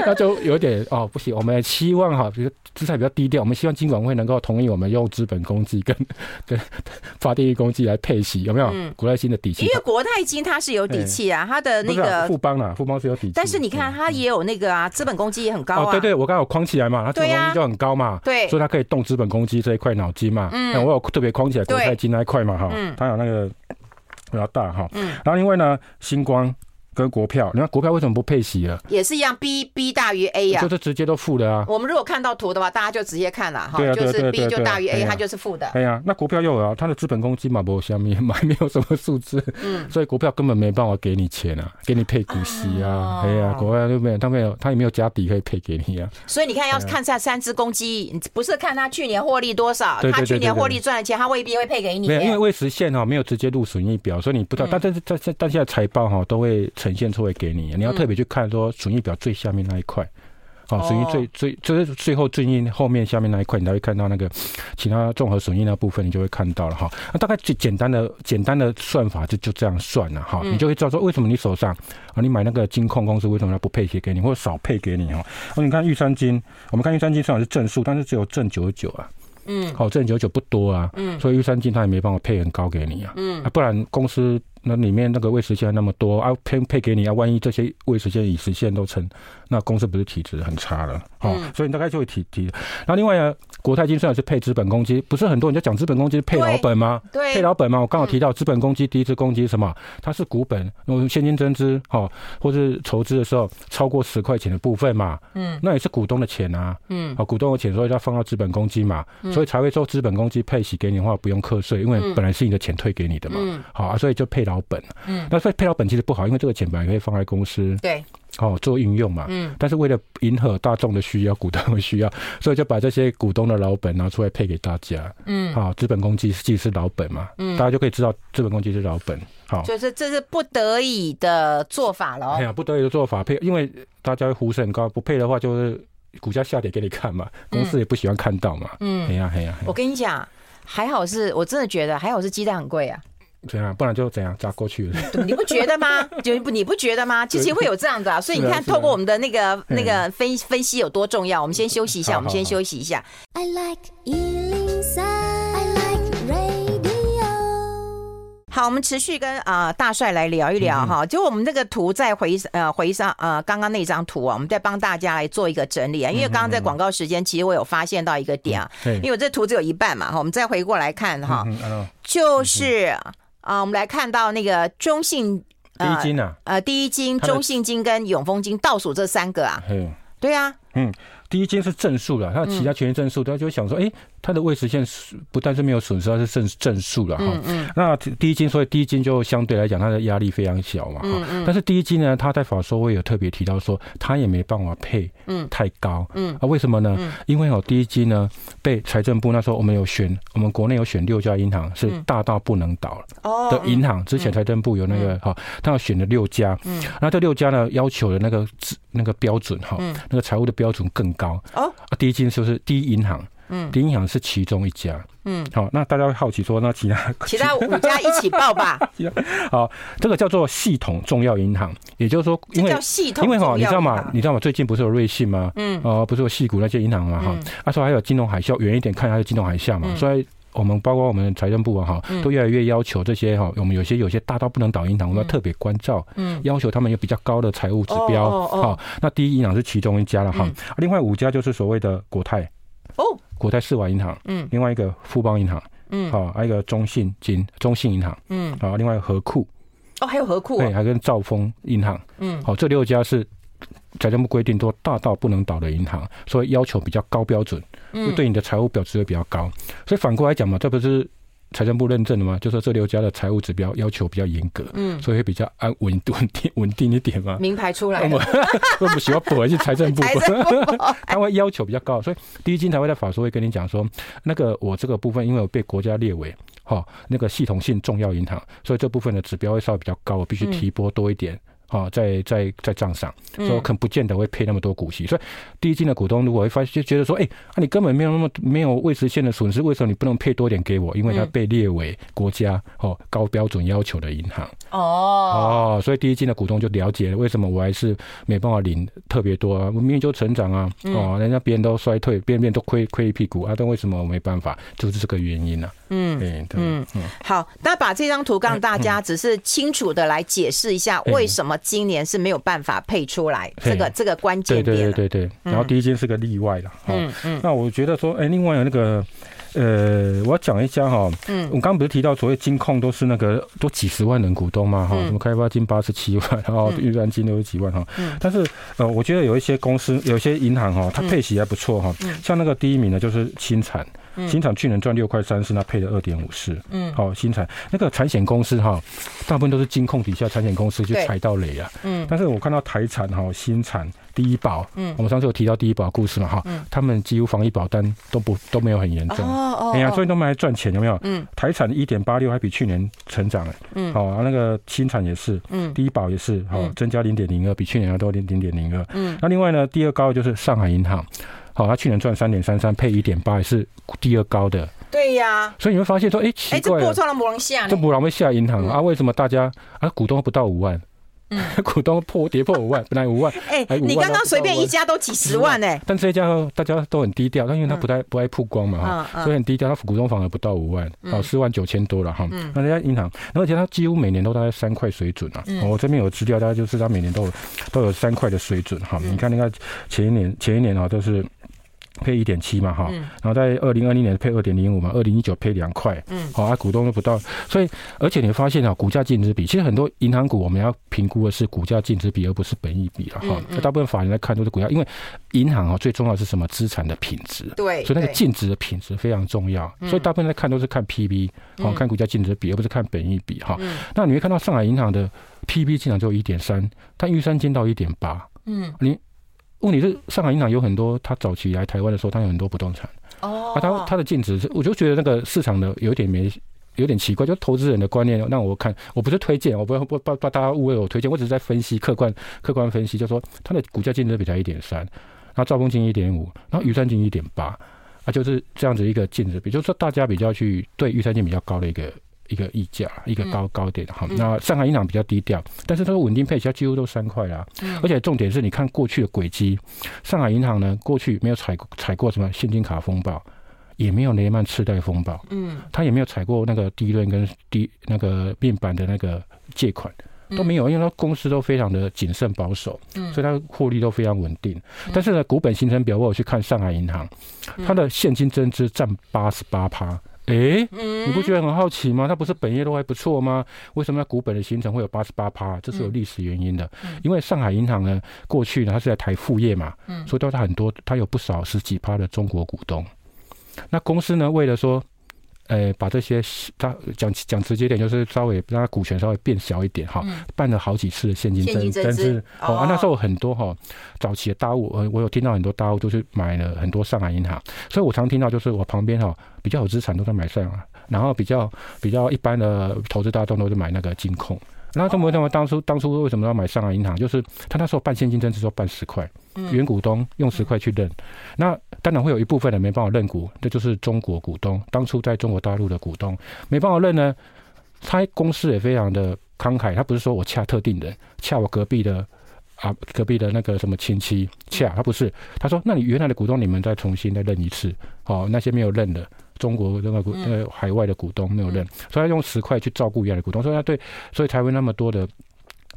那就有点哦不行。我们也希望哈，比如资产比较低调，我们希望金管会能够同意我们用资本公积跟跟发电公积来配息，有没有？嗯，国泰金的底气，因为国泰金它是有底气啊，它的那个富邦啊，富邦是有底气，但是你看它也有那个啊，资本公积也很高啊。对对，我刚刚有框起来嘛，它资本公积就很。高嘛，对，所以它可以动资本公积这一块脑筋嘛。嗯，我有特别框起来国泰金那一块嘛，哈，它有那个比较大哈。嗯，然后因为呢，星光。跟国票，你看国票为什么不配息了？也是一样，B B 大于 A 呀，就是直接都负的啊。我们如果看到图的话，大家就直接看了哈，就是 B 就大于 A，它就是负的。哎呀，那国票又有啊，它的资本公积嘛，不下面 嘛，没有什么数字，嗯，所以国票根本没办法给你钱啊，给你配股息啊，哎呀，国外就没有，他没有，他也没有家底可以配给你啊。所以你看，要看下三只公积，不是看他去年获利多少，他去年获利赚的钱，他未必会配给你。没有，因为未实现哈，没有直接入损益表，所以你不知道。但但是但但现在财报哈都会呈现出来给你。你要特别去看说损益表最下面那一块，好，损益最最就是最后最近后面下面那一块，你才会看到那个其他综合损益那部分，你就会看到了哈。那大概最简单的简单的算法就就这样算了哈，你就会知道说为什么你手上啊，你买那个金控公司为什么要不配息给你，或者少配给你哈？哦，你看玉山金，我们看玉山金虽然是正数，但是只有正九九啊，嗯，好，正九九不多啊，嗯，所以玉山金它也没办法配很高给你啊，嗯，啊，不然公司。那里面那个未实现那么多啊，偏配给你啊，万一这些未实现、已实现都成，那公司不是体质很差了？哦，所以你大概就会提提。然后另外呢，国泰金虽然是配资本公积，不是很多人就讲资本公积配老本吗？对，配老本吗？我刚好提到资本公积第一次公积什么？它是股本，用现金增资哦，或是筹资的时候超过十块钱的部分嘛，嗯，那也是股东的钱啊，嗯，啊，股东的钱所以要放到资本公积嘛，所以才会说资本公积配息给你的话不用课税，因为本来是你的钱退给你的嘛，好啊，所以就配老。本，嗯，那所以配老本其实不好，因为这个钱本来可以放在公司，对，哦做运用嘛。嗯。但是为了迎合大众的需要，股东的需要，所以就把这些股东的老本拿出来配给大家。嗯。好，资本公积既是老本嘛。嗯。大家就可以知道资本公积是老本。好。就是这是不得已的做法喽。哎呀，不得已的做法配，因为大家会呼声很高，不配的话就是股价下跌给你看嘛。公司也不喜欢看到嘛。嗯。哎呀哎呀。我跟你讲。还好是，我真的觉得还好是鸡蛋很贵啊。怎样？不然就怎样砸过去了？你不觉得吗？就不你不觉得吗？其实会有这样子啊。所以你看，透过我们的那个那个分分析有多重要。我们先休息一下，我们先休息一下。I like 好，我们持续跟啊、呃、大帅来聊一聊哈。就我们这个图再回呃回上呃刚刚那张图啊，我们再帮大家来做一个整理啊。因为刚刚在广告时间，其实我有发现到一个点啊，因为我这图只有一半嘛哈。我们再回过来看哈，就是啊，我们来看到那个中信第一金啊，呃第一金、中信金跟永丰金倒数这三个啊，对啊，嗯，第一金是正数了，它其他权益正数，大家就会想说，哎。它的未实现不但是没有损失，它是正正数了哈。嗯嗯。那第一金，所以第一金就相对来讲，它的压力非常小嘛。嗯嗯。但是第一金呢，它在法说会有特别提到说，它也没办法配，嗯，太高，嗯啊，为什么呢？嗯。因为哦，第一金呢被财政部那时候我们有选，我们国内有选六家银行是大到不能倒的银行。之前财政部有那个哈，他要选了六家。嗯。那这六家呢，要求的那个那个标准哈，那个财务的标准更高。哦。啊，第一金就是第一银行。嗯，第一银行是其中一家。嗯，好，那大家会好奇说，那其他 其他五家一起报吧。好，这个叫做系统重要银行，也就是说，因为系统，因为哈，你知道吗？你知道吗？最近不是有瑞信吗？嗯，哦，不是有矽谷那些银行嘛？哈，他说还有金融海啸，远一点看还有金融海啸嘛。所以我们包括我们财政部啊，哈，都越来越要求这些哈，我们有些有些大到不能倒银行，我们要特别关照，嗯，要求他们有比较高的财务指标。好，那第一银行是其中一家了哈，另外五家就是所谓的国泰。哦，国泰世华银行，嗯，另外一个富邦银行，嗯，好，还有一个中信金、中信银行，嗯，好，另外和库，哦，还有和库，对，还跟兆丰银行，嗯，好，这六家是财政部规定都大到不能倒的银行，所以要求比较高标准，嗯，对你的财务表质会比较高，所以反过来讲嘛，这不是。财政部认证的吗？就说这六家的财务指标要求比较严格，嗯，所以会比较安稳稳定稳定一点嘛。名牌出来了，我 不喜欢补，是财政部，他会要求比较高，所以第一金才会在法说会跟你讲说，那个我这个部分因为我被国家列为哈那个系统性重要银行，所以这部分的指标会稍微比较高，我必须提拨多一点。嗯啊，在在在账上，所以我可能不见得会配那么多股息。所以第一金的股东如果会发现就觉得说，哎，那你根本没有那么没有未实现的损失，为什么你不能配多点给我？因为它被列为国家哦高标准要求的银行。哦哦，所以第一季的股东就了解了为什么我还是没办法领特别多啊？我明明就成长啊，哦，人家别人都衰退，别人人都亏亏一屁股啊，但为什么我没办法？就是这个原因呢、啊。嗯嗯嗯，好，那把这张图让大家只是清楚的来解释一下为什么。今年是没有办法配出来这个这个关键点，对对对对，然后第一季是个例外了，嗯嗯，那我觉得说，哎，另外有那个，呃，我要讲一家哈，嗯，我刚刚不是提到所谓金控都是那个都几十万人股东嘛，哈，什么开发金八十七万，然后预算金六十几万哈，嗯，但是呃，我觉得有一些公司，有一些银行哈，它配息还不错哈，像那个第一名呢就是新产。新产去年赚六块三四，那配的二点五四。嗯，好，新产。那个产险公司哈，大部分都是金控底下产险公司去踩到雷啊。嗯，但是我看到台产哈、新产、第一保，嗯，我们上次有提到第一保故事嘛哈，嗯他们几乎防疫保单都不都没有很严重。哦哦，哎呀，所以他们还赚钱，有没有？嗯，台产一点八六还比去年成长哎。嗯，好，那个新产也是，嗯，第一保也是，好，增加零点零二，比去年要多零零点零二。嗯，那另外呢，第二高就是上海银行。好，他去年赚三点三三，配一点八，也是第二高的。对呀，所以你会发现说，哎，奇怪，这波上了摩人下，这波浪会下银行啊？为什么大家啊股东不到五万？嗯，股东破跌破五万，本来五万，哎，你刚刚随便一家都几十万呢。但这一家大家都很低调，但因为他不太不爱曝光嘛，哈，所以很低调。他股东反而不到五万，哦，四万九千多了哈。那人家银行，而且他几乎每年都大概三块水准啊。我这边有资料，大概就是他每年都有都有三块的水准哈。你看那个前一年前一年啊都是。配一点七嘛，哈，然后在二零二零年配二点零五嘛，二零一九配两块，嗯，好，啊，股东都不到，所以而且你会发现啊，股价净值比，其实很多银行股我们要评估的是股价净值比，而不是本益比了哈。那大部分法人来看都是股价，因为银行啊最重要的是什么？资产的品质，对，所以那个净值的品质非常重要，所以大部分在看都是看 PB，好，看股价净值比，而不是看本益比哈。那你会看到上海银行的 PB 竟然只有一点三，但玉山金到一点八，嗯，你。问题是上海银行有很多，他早期来台湾的时候，他有很多不动产哦，啊，他他的净值是，我就觉得那个市场的有点没有点奇怪，就投资人的观念让我看，我不是推荐，我不不不不大家误会我推荐，我只是在分析客观客观分析，就是说它的股价净值比才一点三，然后兆丰金一点五，然后玉山金一点八，啊，就是这样子一个净值比，就是说大家比较去对玉山金比较高的一个。一个溢价，一个高高点哈。那上海银行比较低调，但是它的稳定配息几乎都三块啦。而且重点是你看过去的轨迹，上海银行呢过去没有踩踩过什么现金卡风暴，也没有雷曼次贷风暴，嗯，它也没有踩过那个低润跟低那个面板的那个借款都没有，因为它公司都非常的谨慎保守，所以它获利都非常稳定。但是呢，股本形成表我有去看上海银行，它的现金增资占八十八趴。哎，你不觉得很好奇吗？它不是本业都还不错吗？为什么股本的形成会有八十八趴？这是有历史原因的。嗯、因为上海银行呢，过去呢，它是在台副业嘛，嗯、所以它很多，它有不少十几趴的中国股东。那公司呢，为了说。呃，把这些他讲讲直接点，就是稍微让他股权稍微变小一点哈，办了好几次的现金增增资。哦，啊，那时候很多哈，早期的大户，我我有听到很多大户都是买了很多上海银行，所以我常听到就是我旁边哈比较有资产都在买上海，然后比较比较一般的投资大众都是买那个金控。那这么这么当初当初为什么要买上海银行？就是他那时候办现金增资说办十块，原股东用十块去认，那当然会有一部分人没办法认股，这就是中国股东，当初在中国大陆的股东没办法认呢，他公司也非常的慷慨，他不是说我恰特定人，恰我隔壁的啊隔壁的那个什么亲戚恰，他不是，他说那你原来的股东你们再重新再认一次，好，那些没有认的。中国那个股呃海外的股东没有认，所以他用十块去照顾原来的股东，所以他对，所以才会那么多的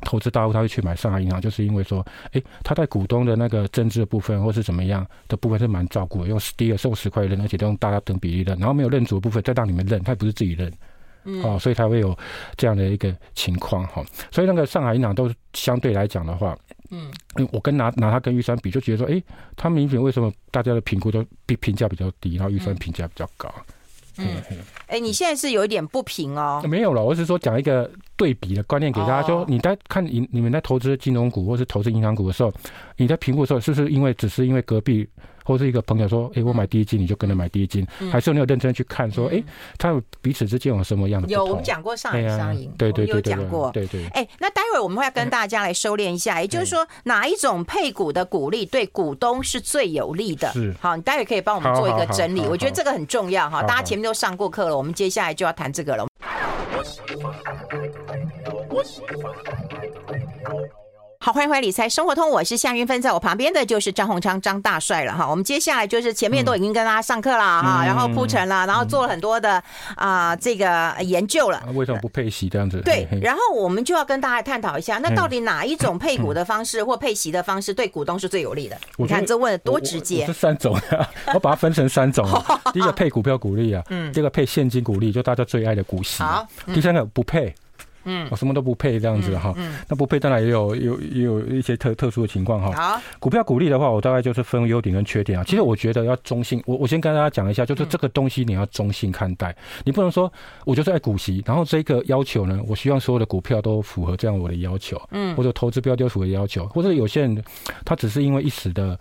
投资大户他会去买上海银行，就是因为说，哎，他在股东的那个增资的部分或是怎么样的部分是蛮照顾的，用第一个是用十块认，而且都用大家等比例认，然后没有认主的部分再让你们认，他也不是自己认，哦，所以才会有这样的一个情况哈，所以那个上海银行都相对来讲的话。嗯，我跟拿拿它跟玉山比，就觉得说，哎、欸，他明显为什么大家的评估都比评价比较低，然后玉山评价比较高？嗯，哎、欸，你现在是有一点不平哦。没有了，我是说讲一个对比的观念给大家，说你在看你你们在投资金融股或是投资银行股的时候，你在评估的时候，是不是因为只是因为隔壁？或是一个朋友说：“哎，我买第一金，你就跟着买第一金，还是你有认真去看？说，哎，他们彼此之间有什么样的？”有，我们讲过上海商银，对对对，有讲过，对对。哎，那待会儿我们会要跟大家来收敛一下，也就是说，哪一种配股的股利对股东是最有利的？是。好，你待会可以帮我们做一个整理，我觉得这个很重要哈。大家前面都上过课了，我们接下来就要谈这个了。好，欢迎回来理财生活通，我是夏云芬，在我旁边的就是张宏昌张大帅了哈。我们接下来就是前面都已经跟大家上课了哈，嗯、然后铺陈了，然后做了很多的啊、呃、这个研究了。为什么不配息这样子？对，然后我们就要跟大家探讨一下，那到底哪一种配股的方式或配息的方式对股东是最有利的？你看这问的多直接。这三种、啊，我把它分成三种。第一个配股票股利啊，嗯，第二个配现金股利，就大家最爱的股息。好，第三个不配。嗯，我什么都不配这样子哈，嗯，那不配当然也有有也有一些特特殊的情况哈。好，股票股利的话，我大概就是分优点跟缺点啊。其实我觉得要中性，我我先跟大家讲一下，就是这个东西你要中性看待，你不能说我就是爱股息，然后这个要求呢，我希望所有的股票都符合这样我的要求，嗯，或者投资标的符合要求，或者有些人他只是因为一时的。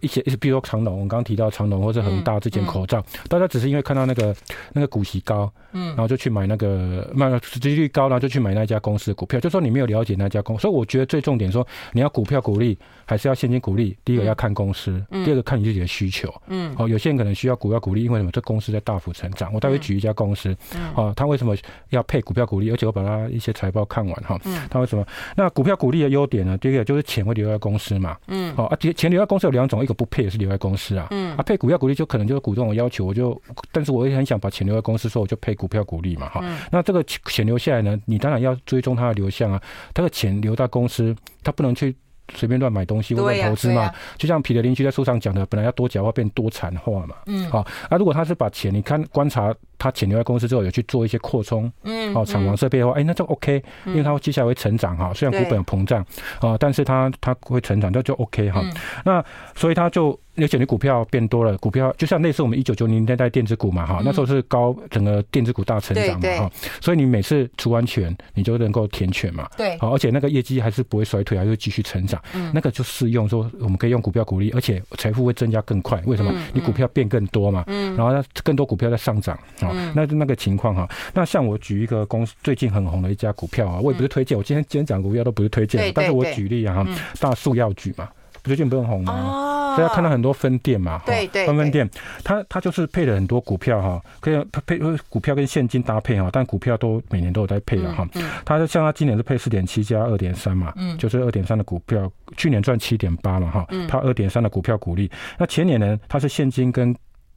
一些，比如说长隆，我们刚刚提到长隆或者恒大这件口罩，大家只是因为看到那个那个股息高，嗯，然后就去买那个卖殖利率高，然后就去买那家公司的股票，就说你没有了解那家公司，所以我觉得最重点说你要股票股利还是要现金鼓励，第一个要看公司，第二个看你自己的需求，嗯，哦，有些人可能需要股票鼓励，因为什么？这公司在大幅成长。我待会举一家公司，嗯。哦，他为什么要配股票鼓励？而且我把他一些财报看完哈，他为什么？那股票鼓励的优点呢？第一个就是钱会留在公司嘛，嗯，哦啊，钱钱留在公司有两种，一个不配也是留在公司啊，嗯，啊配股票鼓励就可能就是股东的要求，我就，但是我也很想把钱留在公司，所以我就配股票鼓励嘛，哈，那这个钱留下来呢，你当然要追踪它的流向啊，这个钱留在公司，它不能去。随便乱买东西或乱投资嘛。就像彼得林奇在书上讲的，本来要多角化变多产化嘛。嗯，好，那如果他是把钱，你看观察他钱留在公司之后，有去做一些扩充，嗯，哦，厂房设备的话，哎，那就 OK，因为他会接下来会成长哈。虽然股本有膨胀啊，但是他他会成长，这就 OK 哈。那所以他就。而且你股票变多了，股票就像类似我们一九九零年代电子股嘛，哈，那时候是高整个电子股大成长嘛，哈，所以你每次除完权，你就能够填权嘛，对，好，而且那个业绩还是不会衰退，还是继续成长，嗯，那个就适用说我们可以用股票鼓励，而且财富会增加更快，为什么？你股票变更多嘛，嗯，然后呢，更多股票在上涨，啊，那那个情况哈，那像我举一个公司最近很红的一家股票啊，我也不是推荐，我今天今天讲股票都不是推荐，但是我举例啊，大树药举嘛。最近不是很红吗？所以他看到很多分店嘛，对对，分分店，它它就是配了很多股票哈，可以配股票跟现金搭配哈，但股票都每年都有在配了哈。它就像它今年是配四点七加二点三嘛，嗯就是二点三的股票，去年赚七点八嘛哈，它二点三的股票股利。那前年呢，它是现金跟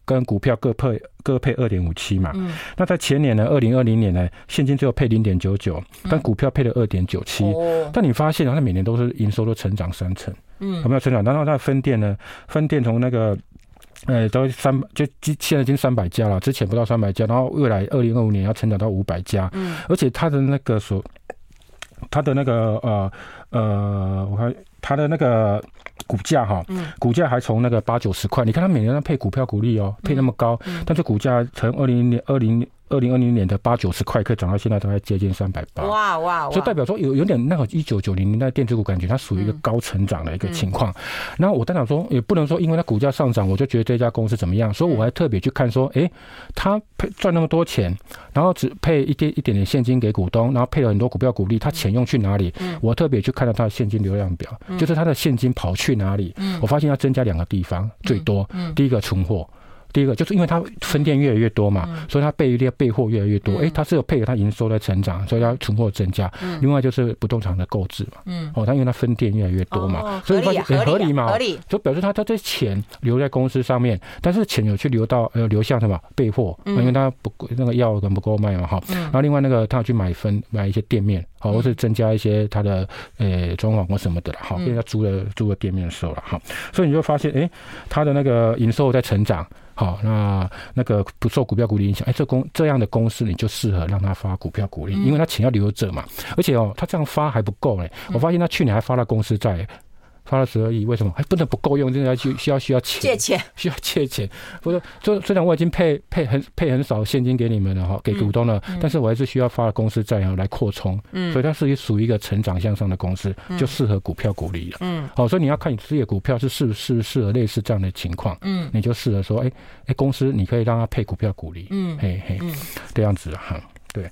跟股票各配各配二点五七嘛，那在前年呢，二零二零年呢，现金只有配零点九九，但股票配了二点九七。但你发现它每年都是营收都成长三成。嗯，有没有成长？然后它的分店呢？分店从那个，呃，都三就现在已经三百家了，之前不到三百家，然后未来二零二五年要成长到五百家。嗯，而且它的那个所，它的那个呃呃，我看它的那个股价哈，股价还从那个八九十块，你看它每年都配股票股利哦，配那么高，但是股价从二零零二零。二零二零年的八九十块，可以涨到现在大概接近三百八。哇哇！就代表说有有点那个一九九零年代电子股感觉，它属于一个高成长的一个情况。然后我当然说，也不能说因为它股价上涨，我就觉得这家公司怎么样。所以我还特别去看说，哎，它配赚那么多钱，然后只配一点一点点现金给股东，然后配了很多股票股利，它钱用去哪里？我特别去看到它的现金流量表，就是它的现金跑去哪里？我发现要增加两个地方，最多，第一个存货。第一个就是因为它分店越来越多嘛，所以它备列备货越来越多。哎，它是有配合它营收在成长，所以它存货增加。另外就是不动产的购置嘛，哦，它因为它分店越来越多嘛，所以它很合理嘛，合理。就表示它它这钱留在公司上面，但是钱有去留到呃流向什么备货，因为它不那个药可能不够卖嘛哈。然后另外那个它要去买分买一些店面，好，或是增加一些它的呃装潢或什么的了好，因为他租了租了店面的时候了哈，所以你就发现哎，它的那个营收在成长。好，那那个不受股票股利影响，哎，这公这样的公司你就适合让他发股票股利，因为他钱要留着嘛，而且哦，他这样发还不够嘞，我发现他去年还发了公司债。发了十二亿，为什么还不能不够用？现在需需要需要钱，借钱需要借钱。不是，就虽然我已经配配很配很少现金给你们了哈，给股东了，但是我还是需要发了公司债啊来扩充。嗯，所以它是属于一个成长向上的公司，就适合股票股利了。嗯，好，所以你要看你自己的股票是适不是适合类似这样的情况。嗯，你就适合说，哎哎，公司你可以让它配股票股利。嗯，嘿嘿，这样子哈，对。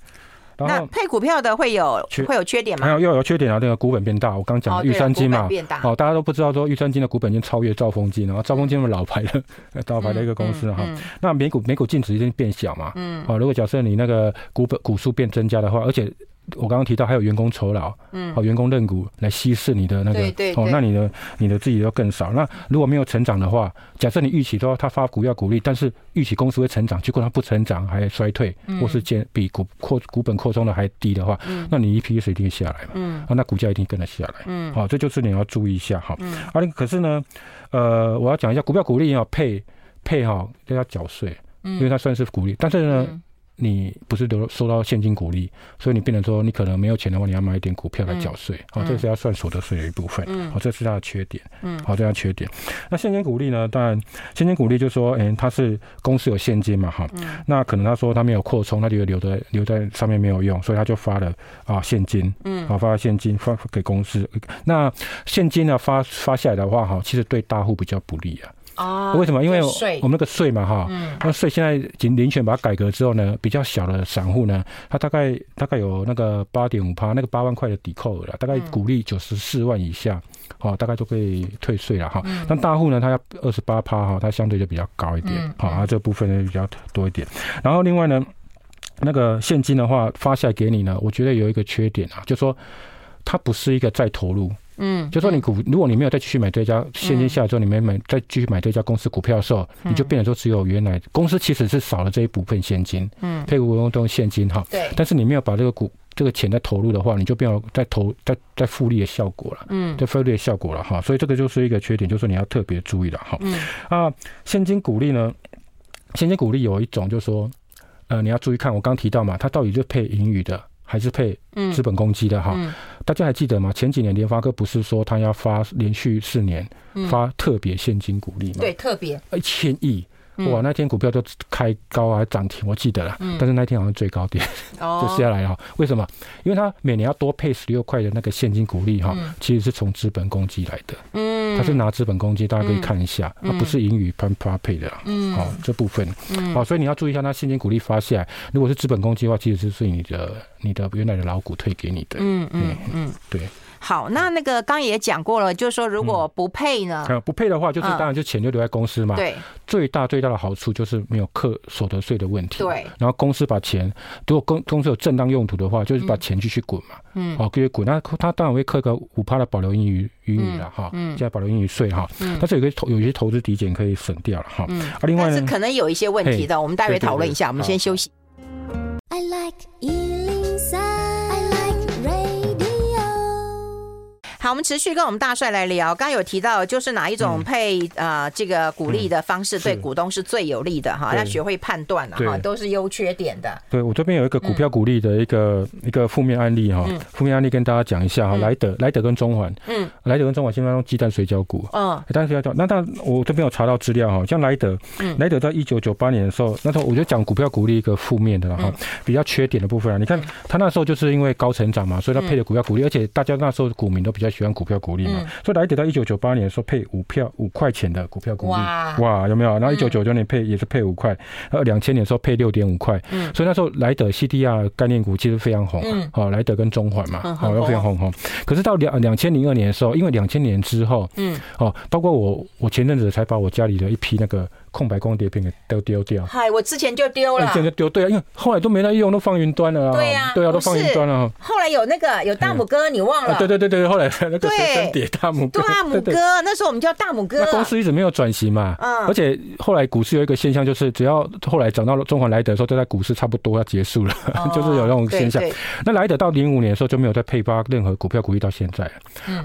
那配股票的会有会有缺点吗？没有，又有缺点啊！那个股本变大，我刚讲玉山金嘛，哦，大家都不知道说玉山金的股本已经超越兆丰金了，然后兆丰金是老牌的 老牌的一个公司哈。那每股每股净值已经变小嘛，嗯，哦，如果假设你那个股本股数变增加的话，而且。我刚刚提到还有员工酬劳，嗯，好，员工认股来稀释你的那个，对对，哦，那你的你的自己要更少。那如果没有成长的话，假设你预期说他发股要鼓励，但是预期公司会成长，结果他不成长还衰退，或是减比股扩股本扩充的还低的话，那你 EPS 一定下来嘛，嗯，啊，那股价一定跟着下来，嗯，好，这就是你要注意一下哈。嗯。啊，可是呢，呃，我要讲一下股票股利要配配哈，都要缴税，因为它算是鼓励，但是呢。你不是都收到现金股利，所以你变成说你可能没有钱的话，你要买一点股票来缴税，好，这是要算所得税的一部分，好，这是它的缺点，嗯，好，这样缺点。那现金股利呢？当然，现金股利就是说，哎，它是公司有现金嘛，哈，那可能他说他没有扩充，他就留在留在上面没有用，所以他就发了啊现金，嗯，好，发了现金发给公司。那现金呢发发下来的话，哈，其实对大户比较不利啊。啊，为什么？因为我们那个税嘛，哈，那税现在经林全把它改革之后呢，比较小的散户呢，他大概大概有那个八点五趴，那个八万块的抵扣额了，大概鼓励九十四万以下，哦，大概都可以退税了哈。但大户呢，他要二十八趴哈，它相对就比较高一点，好，啊，这部分呢比较多一点。然后另外呢，那个现金的话发下来给你呢，我觉得有一个缺点啊，就是说它不是一个再投入。嗯，就说你股，如果你没有再继续买这家现金下来之后，你没买再继续买这家公司股票的时候，你就变成说只有原来公司其实是少了这一部分现金，嗯，配股用都用现金哈，对，但是你没有把这个股这个钱再投入的话，你就变成再投再再复利的效果了，嗯，再复利的效果了哈，所以这个就是一个缺点，就是你要特别注意了哈，嗯。啊，现金股利呢，现金股利有一种就是说，呃，你要注意看我刚提到嘛，它到底是配盈余的。还是配资本公积的哈，嗯嗯、大家还记得吗？前几年联发科不是说他要发连续四年发特别现金股利吗？对，特别一千亿。哇，那天股票都开高啊，涨停，我记得了。但是那天好像最高点 就下来了。为什么？因为它每年要多配十六块的那个现金股利哈，其实是从资本公积来的。嗯，它是拿资本公积，大家可以看一下，它不是盈余分配的。嗯，好，这部分。好，所以你要注意一下，它现金股利发下来，如果是资本公积的话，其实是你的你的原来的老股退给你的。嗯嗯嗯，对。好，那那个刚也讲过了，就是说如果不配呢？不配的话，就是当然就钱就留在公司嘛。对。最大最大的好处就是没有课所得税的问题。对。然后公司把钱，如果公公司有正当用途的话，就是把钱继续滚嘛。嗯。哦，继续滚，那他当然会课个五趴的保留盈余盈余了哈。嗯。现在保留盈余税哈。嗯。但是有个投有些投资抵减可以省掉了哈。嗯。啊，另外呢？是可能有一些问题的，我们待会讨论一下。我们先休息。I like 好，我们持续跟我们大帅来聊。刚刚有提到，就是哪一种配呃这个鼓励的方式对股东是最有利的哈？要学会判断了哈，都是优缺点的。对，我这边有一个股票鼓励的一个一个负面案例哈，负面案例跟大家讲一下哈。莱德、莱德跟中环，嗯，莱德跟中环现在用鸡蛋水饺股，嗯，鸡蛋水饺。那但我这边有查到资料哈，像莱德，嗯，莱德在一九九八年的时候，那时候我就讲股票鼓励一个负面的哈，比较缺点的部分啊。你看他那时候就是因为高成长嘛，所以他配的股票股利，而且大家那时候股民都比较。喜欢股票股利嘛？嗯、所以来得到一九九八年的时候配五票五块钱的股票股利，哇，哇，有没有？然后一九九九年配也是配五块，然后两千年的时候配六点五块，嗯，所以那时候莱德 CDR 概念股其实非常红，嗯，好，莱德跟中环嘛，好，又非常红红。可是到两两千零二年的时候，因为两千年之后，嗯，哦，包括我我前阵子才把我家里的一批那个。空白光碟片给都丢掉。嗨，我之前就丢了。之前就丢，对啊，因为后来都没在用，都放云端了。对呀，对啊，都放云端了。后来有那个有大拇哥，你忘了？对对对对，后来那个飞碟大拇哥。大拇哥，那时候我们叫大拇哥。那公司一直没有转型嘛。嗯。而且后来股市有一个现象，就是只要后来涨到中环莱德的时候，就在股市差不多要结束了，就是有那种现象。那莱德到零五年的时候就没有再配发任何股票股利到现在。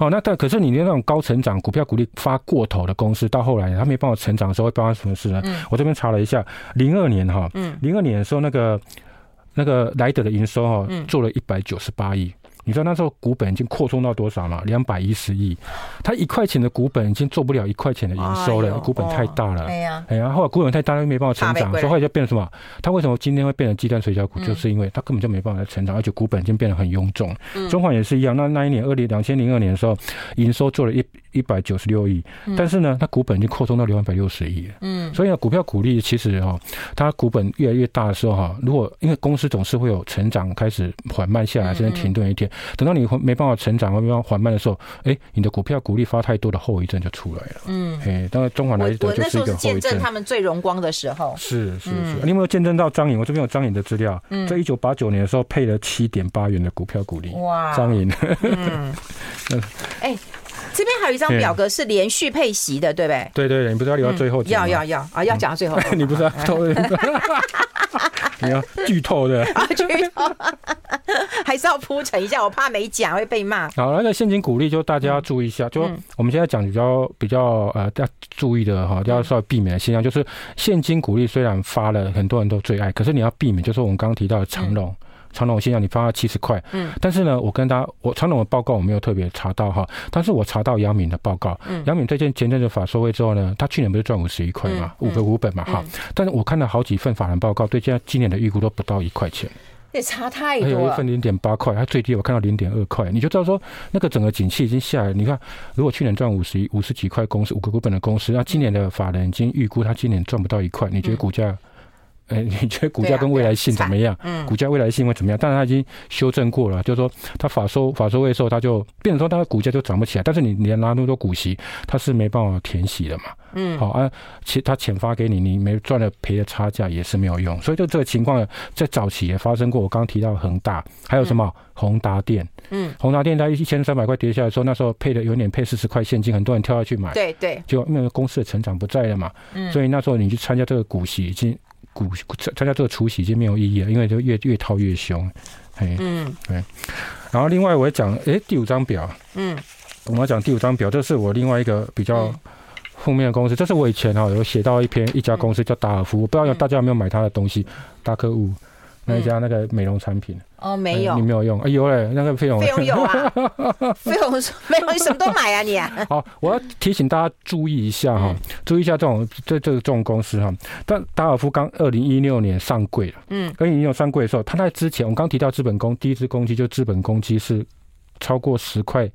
哦，那但可是你那种高成长股票股利发过头的公司，到后来他没办法成长的时候，会发生什么事呢？我这边。查了一下，零二年哈，零二年的时候，那个那个莱德的营收哈，做了一百九十八亿。你知道那时候股本已经扩充到多少吗？两百一十亿，他一块钱的股本已经做不了一块钱的营收了，股本太大了。哎呀，哎呀，后来股本太大，又没办法成长，所以后来就变成什么？他为什么今天会变成鸡蛋水饺股？就是因为他根本就没办法成长，而且股本已经变得很臃肿。中环也是一样，那那一年二零两千零二年的时候，营收做了一一百九十六亿，但是呢，它股本已经扩充到两百六十亿了。嗯，所以呢，股票股利其实哈，它股本越来越大的时候哈，如果因为公司总是会有成长开始缓慢下来，甚至停顿一天。等到你没办法成长或没办法缓慢的时候，哎，你的股票股利发太多的后遗症就出来了。嗯，哎，当然中环莱德就是一个后遗症。见证他们最荣光的时候。是是是，你有没有见证到张颖？我这边有张颖的资料。嗯，在一九八九年的时候配了七点八元的股票股利。哇，张颖。嗯。哎，这边还有一张表格是连续配息的，对不对？对对对，你不是要留到最后讲？要要要啊，要讲到最后。你不是要偷？你要剧透的啊，剧透，还是要铺陈一下，我怕没讲会被骂。好，那个现金股利就大家要注意一下，就我们现在讲比较比较呃要注意的哈，要稍微避免的现象，就是现金股利虽然发了，很多人都最爱，可是你要避免，就是我们刚刚提到的长荣。长荣现象，你发了七十块，嗯，但是呢，我跟大家，我长荣的报告我没有特别查到哈，但是我查到杨敏的报告，嗯，杨敏最近前阵子法说会之后呢，他去年不是赚五十一块嘛，五个股本嘛哈，但是我看了好几份法人报告，对现在今年的预估都不到一块钱，也差太多，还有一份零点八块，它最低我看到零点二块，你就知道说那个整个景气已经下来。你看，如果去年赚五十一五十几块公司五个股本的公司，那今年的法人已经预估他今年赚不到一块，你觉得股价？哎，你觉得股价跟未来性怎么样？嗯，股价未来性会怎么样？但是它已经修正过了，就是说它法收法收未收，它就变成说它的股价就涨不起来。但是你你要拿那么多股息，它是没办法填息的嘛。嗯，好啊，其他钱发给你，你没赚了赔的差价也是没有用。所以就这个情况在早期也发生过。我刚刚提到恒大，还有什么宏达电？嗯，宏达电它一千三百块跌下来的时候，那时候配的有点配四十块现金，很多人跳下去买。对对，就因为公司的成长不在了嘛。嗯，所以那时候你去参加这个股息已经。股参加这个除息已经没有意义了，因为就越越套越凶，哎，嗯，对。然后另外我要讲，哎，第五张表，嗯，我们要讲第五张表，这是我另外一个比较负面的公司，这是我以前哈有写到一篇一家公司叫达尔夫，我不知道大家有没有买他的东西，达克物。那一家那个美容产品。哦，没有，你没有用，哎呦嘞，那个费用，费用有啊，费用费用你什么都买啊你啊。好，我要提醒大家注意一下哈，注意一下这种这这个这种公司哈。但达尔夫刚二零一六年上柜了，嗯，二零一六上柜的时候，他在之前我刚提到资本公第一支公积就资本公积是超过十块。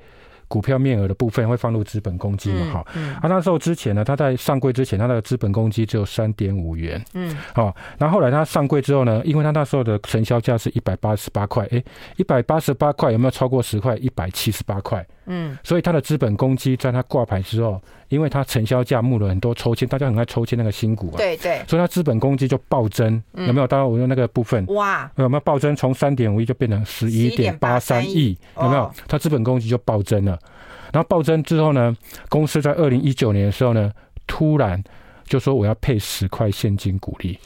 股票面额的部分会放入资本公积嘛？哈，嗯，啊，那时候之前呢，他在上柜之前，他的资本公积只有三点五元，嗯，好，然后后来他上柜之后呢，因为他那时候的成交价是一百八十八块，哎，一百八十八块有没有超过十块？一百七十八块，嗯，所以他的资本公积在他挂牌之后，因为他成交价募了很多抽签，大家很爱抽签那个新股啊，对对，所以他资本公积就暴增，有没有？当然我用那个部分，哇，有没有暴增？从三点五亿就变成十一点八三亿，有没有？他资本公积就暴增了。然后暴增之后呢，公司在二零一九年的时候呢，突然就说我要配十块现金股利。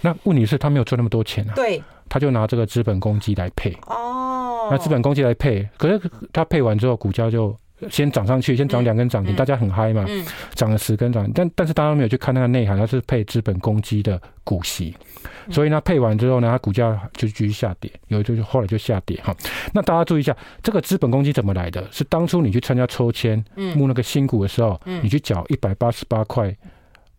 那问题是，他没有赚那么多钱啊。对。他就拿这个资本公积来配。哦。那资本公积来配，可是他配完之后，股价就先涨上去，先涨两根涨停，大家很嗨嘛。嗯。涨了十根涨停，但但是大家没有去看那个内涵，它是配资本公积的股息。所以呢，配完之后呢，它股价就继续下跌，有就后来就下跌哈。那大家注意一下，这个资本公积怎么来的？是当初你去参加抽签募那个新股的时候，你去缴一百八十八块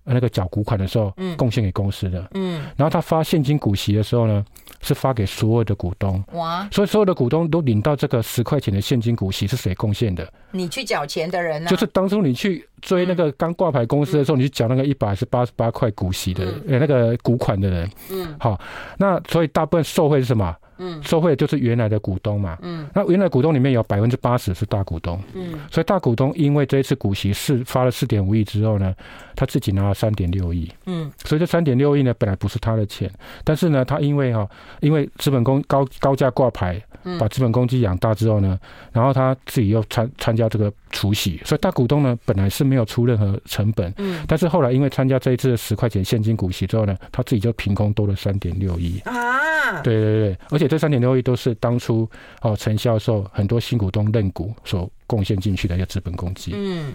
那个缴股款的时候，贡献给公司的。嗯。然后他发现金股息的时候呢，是发给所有的股东。哇！所以所有的股东都领到这个十块钱的现金股息，是谁贡献的？你去缴钱的人呢？就是当初你去。追那个刚挂牌公司的时候，你去缴那个一百是八十八块股息的，呃，那个股款的人，嗯，好，那所以大部分受贿是什么？嗯，受贿就是原来的股东嘛，嗯，那原来股东里面有百分之八十是大股东，嗯，所以大股东因为这一次股息是发了四点五亿之后呢，他自己拿了三点六亿，嗯，所以这三点六亿呢本来不是他的钱，但是呢他因为哈，因为资本公高高价挂牌，把资本公积养大之后呢，然后他自己又参参加这个除息，所以大股东呢本来是没有出任何成本，嗯，但是后来因为参加这一次的十块钱现金股息之后呢，他自己就凭空多了三点六亿。啊，对对对，而且。这三点六亿都是当初哦陈销售很多新股东认股所贡献进去的一个资本公积，嗯，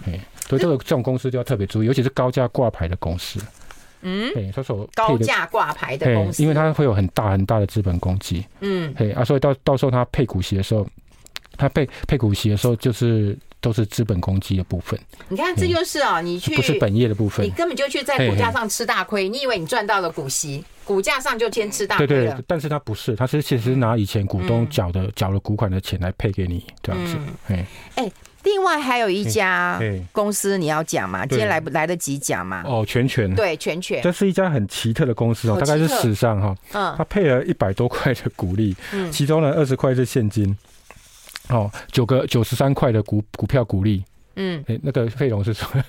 所以这个这种公司就要特别注意，尤其是高价挂牌的公司，嗯，哎，他说高价挂牌的公司，因为它会有很大很大的资本公积，嗯，哎啊，所以到到时候他配股息的时候，他配配股息的时候就是。都是资本公积的部分。你看，这就是哦，你去不是本业的部分，你根本就去在股价上吃大亏。你以为你赚到了股息，股价上就先吃大亏。对对，但是他不是，他是其实拿以前股东缴的缴了股款的钱来配给你这样子。哎哎，另外还有一家公司你要讲嘛？今天来不来得及讲嘛？哦，全权对全权，这是一家很奇特的公司哦，大概是史上哈，嗯，它配了一百多块的股利，嗯，其中呢二十块是现金。哦，九个九十三块的股股票股利，嗯，哎，那个费用是什么，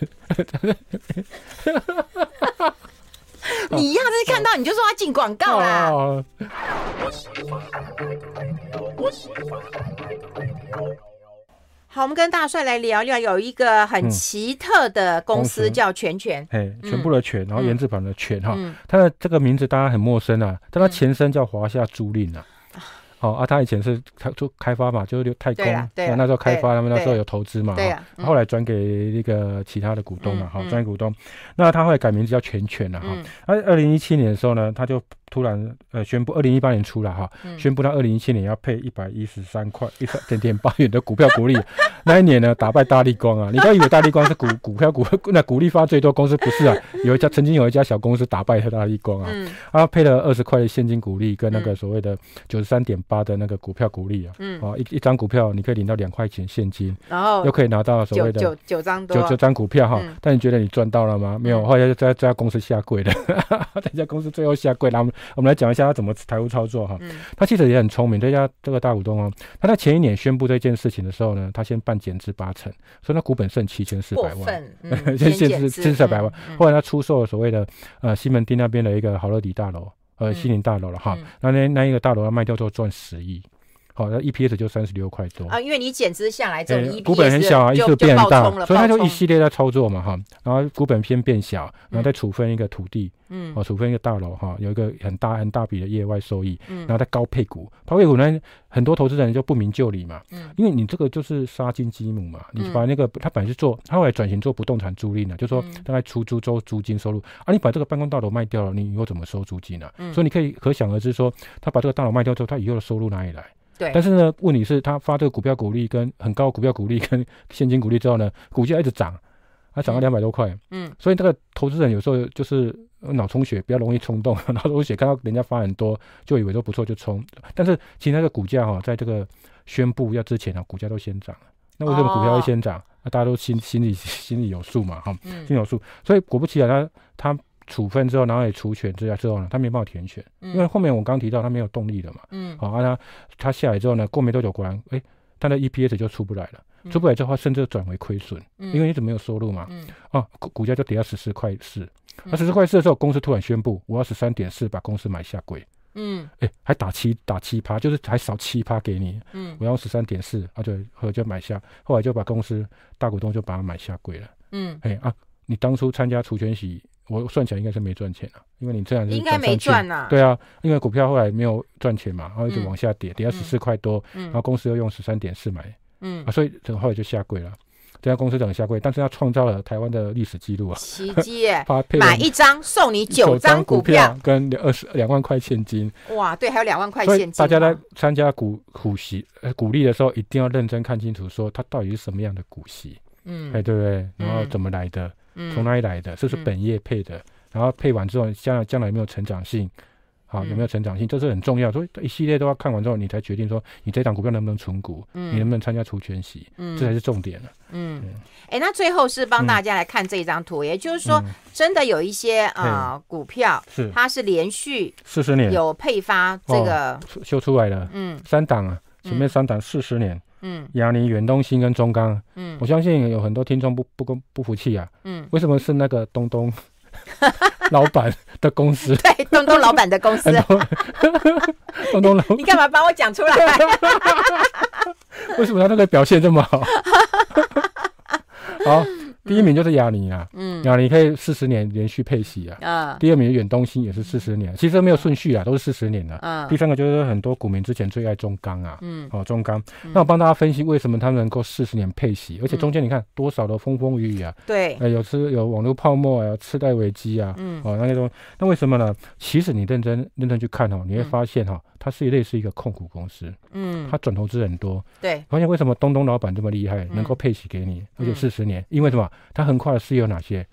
你要是看到你就说要进广告啦。好，我们跟大帅来聊聊，有一个很奇特的公司叫全权，哎，全部的全，然后言字旁的全哈，它的这个名字大家很陌生啊，但它前身叫华夏租赁啊。好啊，他以前是他做开发嘛，就是太空，对，那时候开发，他们那时候有投资嘛，对，后来转给那个其他的股东嘛，好，专业股东。那他后来改名字叫全权了哈。而二零一七年的时候呢，他就突然呃宣布，二零一八年出了哈，宣布到二零一七年要配一百一十三块一点点八元的股票股利，那一年呢打败大立光啊，你不要以为大立光是股 股票股那股利发最多公司不是啊，有一家曾经有一家小公司打败大立光啊，他配了二十块的现金股利跟那个所谓的九十三点八的那个股票股利啊，啊一一张股票你可以领到两块钱现金，然后又可以拿到所谓的九九张九九张股票哈，但你觉得你赚到了吗？没有，后来就在这家公司下跪了，这家公司最后下跪，然后。我们来讲一下他怎么财务操作哈，他其实也很聪明。这家这个大股东哦，他在前一年宣布这件事情的时候呢，他先办减资八成，所以他股本剩七千四百万，嗯、先减资七千四百万。后来他出售了所谓的呃西门町那边的一个好乐迪大楼，呃西宁大楼了哈，那那那一个大楼要卖掉之后赚十亿。好，那 EPS 就三十六块多。啊，因为你减资下来之后，股本很小啊，就变大，所以它就一系列在操作嘛哈，然后股本偏变小，然后再处分一个土地，嗯，哦，处分一个大楼哈，有一个很大很大笔的业外收益，嗯，然后再高配股，高配股呢，很多投资人就不明就里嘛，嗯，因为你这个就是杀金鸡母嘛，你把那个他本来是做，他后来转型做不动产租赁的，就说大概出租周租金收入，啊，你把这个办公大楼卖掉了，你以后怎么收租金呢？所以你可以可想而知说，他把这个大楼卖掉之后，他以后的收入哪里来？对，但是呢，问题是，他发这个股票股利跟很高股票股利跟现金股利之后呢，股价一直涨，它涨了两百多块。嗯，所以这个投资人有时候就是脑充血，比较容易冲动，脑充血看到人家发很多，就以为都不错就冲。但是其实那个股价哈，在这个宣布要之前呢，股价都先涨。那为什么股票会先涨？那大家都心心里心里有数嘛，哈，心里有数。所以果不其然，他他。处分之后，然后也除权之下之后呢，他没办法填权，因为后面我刚提到他没有动力了嘛。嗯，好，啊他他下来之后呢，过没多久果然，哎，他的 EPS 就出不来了，出不来之后甚至转为亏损，因为一直没有收入嘛。嗯，啊，股股价就跌到十四块四，那十四块四的时候，公司突然宣布我要十三点四把公司买下柜。嗯，哎，还打七打七趴，就是还少七趴给你。嗯，我要十三点四，啊就后来就买下，后来就把公司大股东就把它买下柜了。嗯，哎啊，你当初参加除权息。我算起来应该是没赚钱啊，因为你这样子应该没赚呐。对啊，因为股票后来没有赚钱嘛，然后一直往下跌，跌到十四块多，然后公司又用十三点四买，嗯啊，所以等后来就下柜了。这家公司等下柜，但是他创造了台湾的历史记录啊，奇迹！买一张送你九张股票跟二十两万块现金。哇，对，还有两万块现金。大家在参加股股息呃股利的时候，一定要认真看清楚，说它到底是什么样的股息，嗯，哎，对不对？然后怎么来的？从哪里来的？这是本业配的，然后配完之后，将来将来有没有成长性？好，有没有成长性？这是很重要。所以一系列都要看完之后，你才决定说你这档股票能不能存股，你能不能参加除权息，这才是重点了。嗯，哎，那最后是帮大家来看这一张图，也就是说，真的有一些啊股票是。它是连续四十年。有配发这个修出来的，嗯，三档啊，前面三档四十年。嗯，亚泥、远东新跟中钢，嗯，我相信有很多听众不不公不服气啊，嗯，为什么是那个东东 老板的公司？对，东东老板的公司，东东老，你干嘛把我讲出来？为什么他那个表现这么好？好。第一名就是亚尼啊，嗯，亚尼可以四十年连续配息啊，啊，第二名远东新也是四十年，其实没有顺序啊，都是四十年的，啊，第三个就是很多股民之前最爱中钢啊，嗯，哦，中钢，那我帮大家分析为什么他们能够四十年配息，而且中间你看多少的风风雨雨啊，对，有次有网络泡沫啊，有次贷危机啊，嗯，哦，那些东，那为什么呢？其实你认真认真去看哦，你会发现哈。它是一类似一个控股公司，嗯，它转投资很多，对，发现为什么东东老板这么厉害，能够配息给你，而且四十年，因为什么？它横跨的事业有哪些？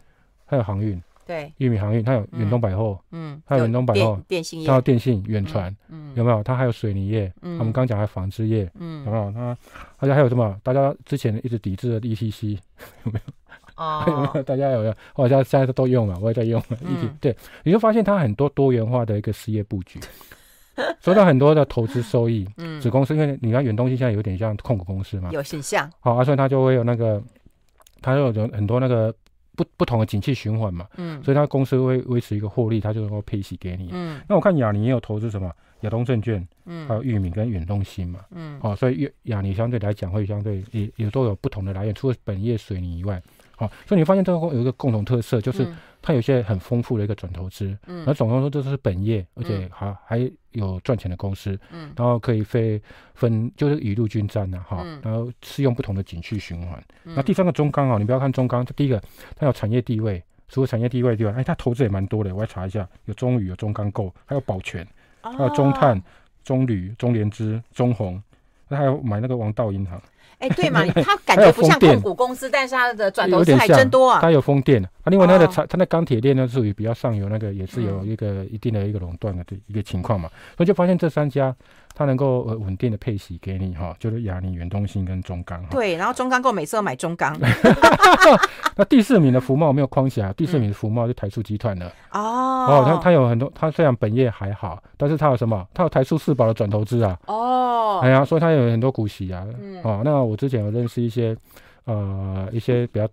它有航运，对，玉米航运，它有远东百货，嗯，它有远东百货，电信业，它有电信远传，嗯，有没有？它还有水泥业，嗯，我们刚刚讲的纺织业，嗯，有没有？它而且还有什么？大家之前一直抵制的 ECC 有没有？哦，有没有？大家有没有？好像现在都用了，我也在用了，一对，你就发现它很多多元化的一个事业布局。收到很多的投资收益，嗯，子公司，因为你看远东新现在有点像控股公司嘛，有形象，好啊，所以它就会有那个，它有很多那个不不同的景气循环嘛，嗯，所以它公司会维持一个获利，它就能够配息给你，嗯，那我看亚尼也有投资什么亚东证券，嗯，还有玉米跟远东新嘛，嗯，好，所以亚尼相对来讲会相对也也都有不同的来源，除了本业水泥以外，好，所以你发现这个有一个共同特色就是。它有些很丰富的一个转投资，嗯，那总共说这是本业，而且还还有赚钱的公司，嗯，然后可以分分就是雨露均沾的哈，然后适用不同的景区循环。那第三个中钢啊，你不要看中钢，这第一个它有产业地位，除了产业地位之外，哎，它投资也蛮多的。我来查一下，有中宇、有中钢构，还有宝泉，还有中碳、中铝、中联资、中宏，那还有买那个王道银行。哎，对嘛，他感觉不像控股公司，但是他的转投资还真多啊。他有风电啊，另外他的产，他那钢铁链呢，属于比较上游那个，也是有一个一定的一个垄断的一个情况嘛。所以就发现这三家。它能够呃稳定的配息给你哈，就是亚泥、远东新跟中钢。对，然后中钢够每次都买中钢。那第四名的福茂没有框起来，第四名的福茂是台塑集团的。哦。哦，它它有很多，它虽然本业还好，但是它有什么？它有台塑四宝的转投资啊。哦。哎呀，所以它有很多股息啊。嗯。哦，那我之前有认识一些呃一些比较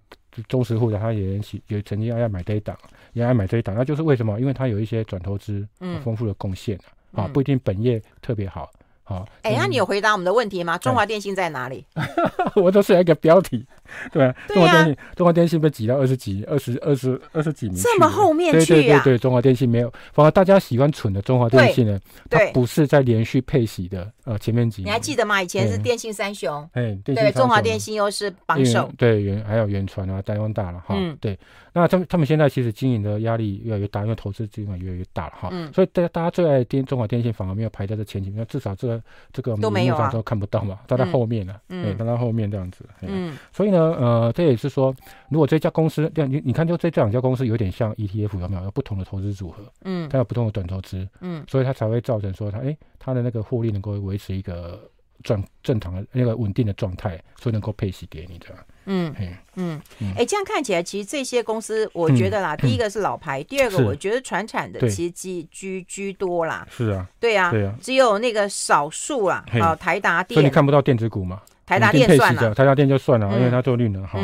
忠实户的，他也也曾经爱买这一档，也爱买这一档，那就是为什么？因为它有一些转投资丰富的贡献啊。啊，不一定本业特别好，好。哎，那你有回答我们的问题吗？中华电信在哪里？我都是一个标题，对啊。中华电信，中华电信被挤到二十几、二十二十二十几名，这么后面去啊？对对对对，中华电信没有，反而大家喜欢蠢的中华电信呢，它不是在连续配息的呃前面几名。你还记得吗？以前是电信三雄，哎，对，中华电信又是榜首，对，原还有原传啊，台湾大了哈，对。那他们他们现在其实经营的压力越来越大，因为投资金额越来越大了哈。嗯。所以大家大家最爱电中华电信反而没有排在这前几名，至少这个这个都没有都看不到嘛，都在后面了。嗯。对，在后面这样子。嗯。所以呢，呃，这也是说，如果这家公司，你你看，就这这两家公司有点像 ETF，有没有？有不同的投资组合。嗯。它有不同的短投资。嗯。所以它才会造成说它，哎，它的那个获利能够维持一个正正常的那个稳定的状态，所以能够配息给你的。嗯嗯嗯，哎，这样看起来，其实这些公司，我觉得啦，第一个是老牌，第二个我觉得传产的其实居居居多啦。是啊，对啊，对啊，只有那个少数啦，啊，台达电。所以你看不到电子股嘛？台达电算了，台达电就算了，因为它做绿能哈。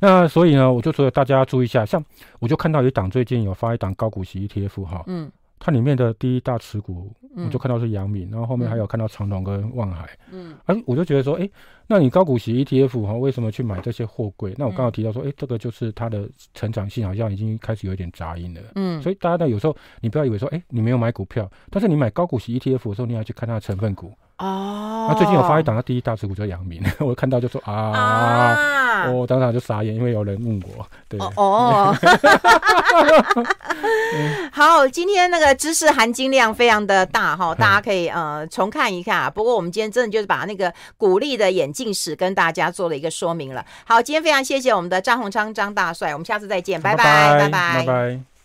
那所以呢，我就说大家注意一下，像我就看到有一档最近有发一档高股息 ETF 哈，嗯。它里面的第一大持股，我就看到是阳明，然后后面还有看到长荣跟望海，嗯，哎，我就觉得说，哎，那你高股息 ETF 哈，为什么去买这些货柜？那我刚刚提到说，哎，这个就是它的成长性好像已经开始有一点杂音了，嗯，所以大家呢，有时候你不要以为说，哎，你没有买股票，但是你买高股息 ETF 的时候，你要去看它的成分股。哦，那最近有发一档，他第一大持股叫阳明，我看到就说啊，我当场就傻眼，因为有人问我，对哦，好，今天那个知识含金量非常的大哈，大家可以呃重看一下。不过我们今天真的就是把那个股利的眼镜史跟大家做了一个说明了。好，今天非常谢谢我们的张宏昌张大帅，我们下次再见，拜拜，拜拜，拜拜。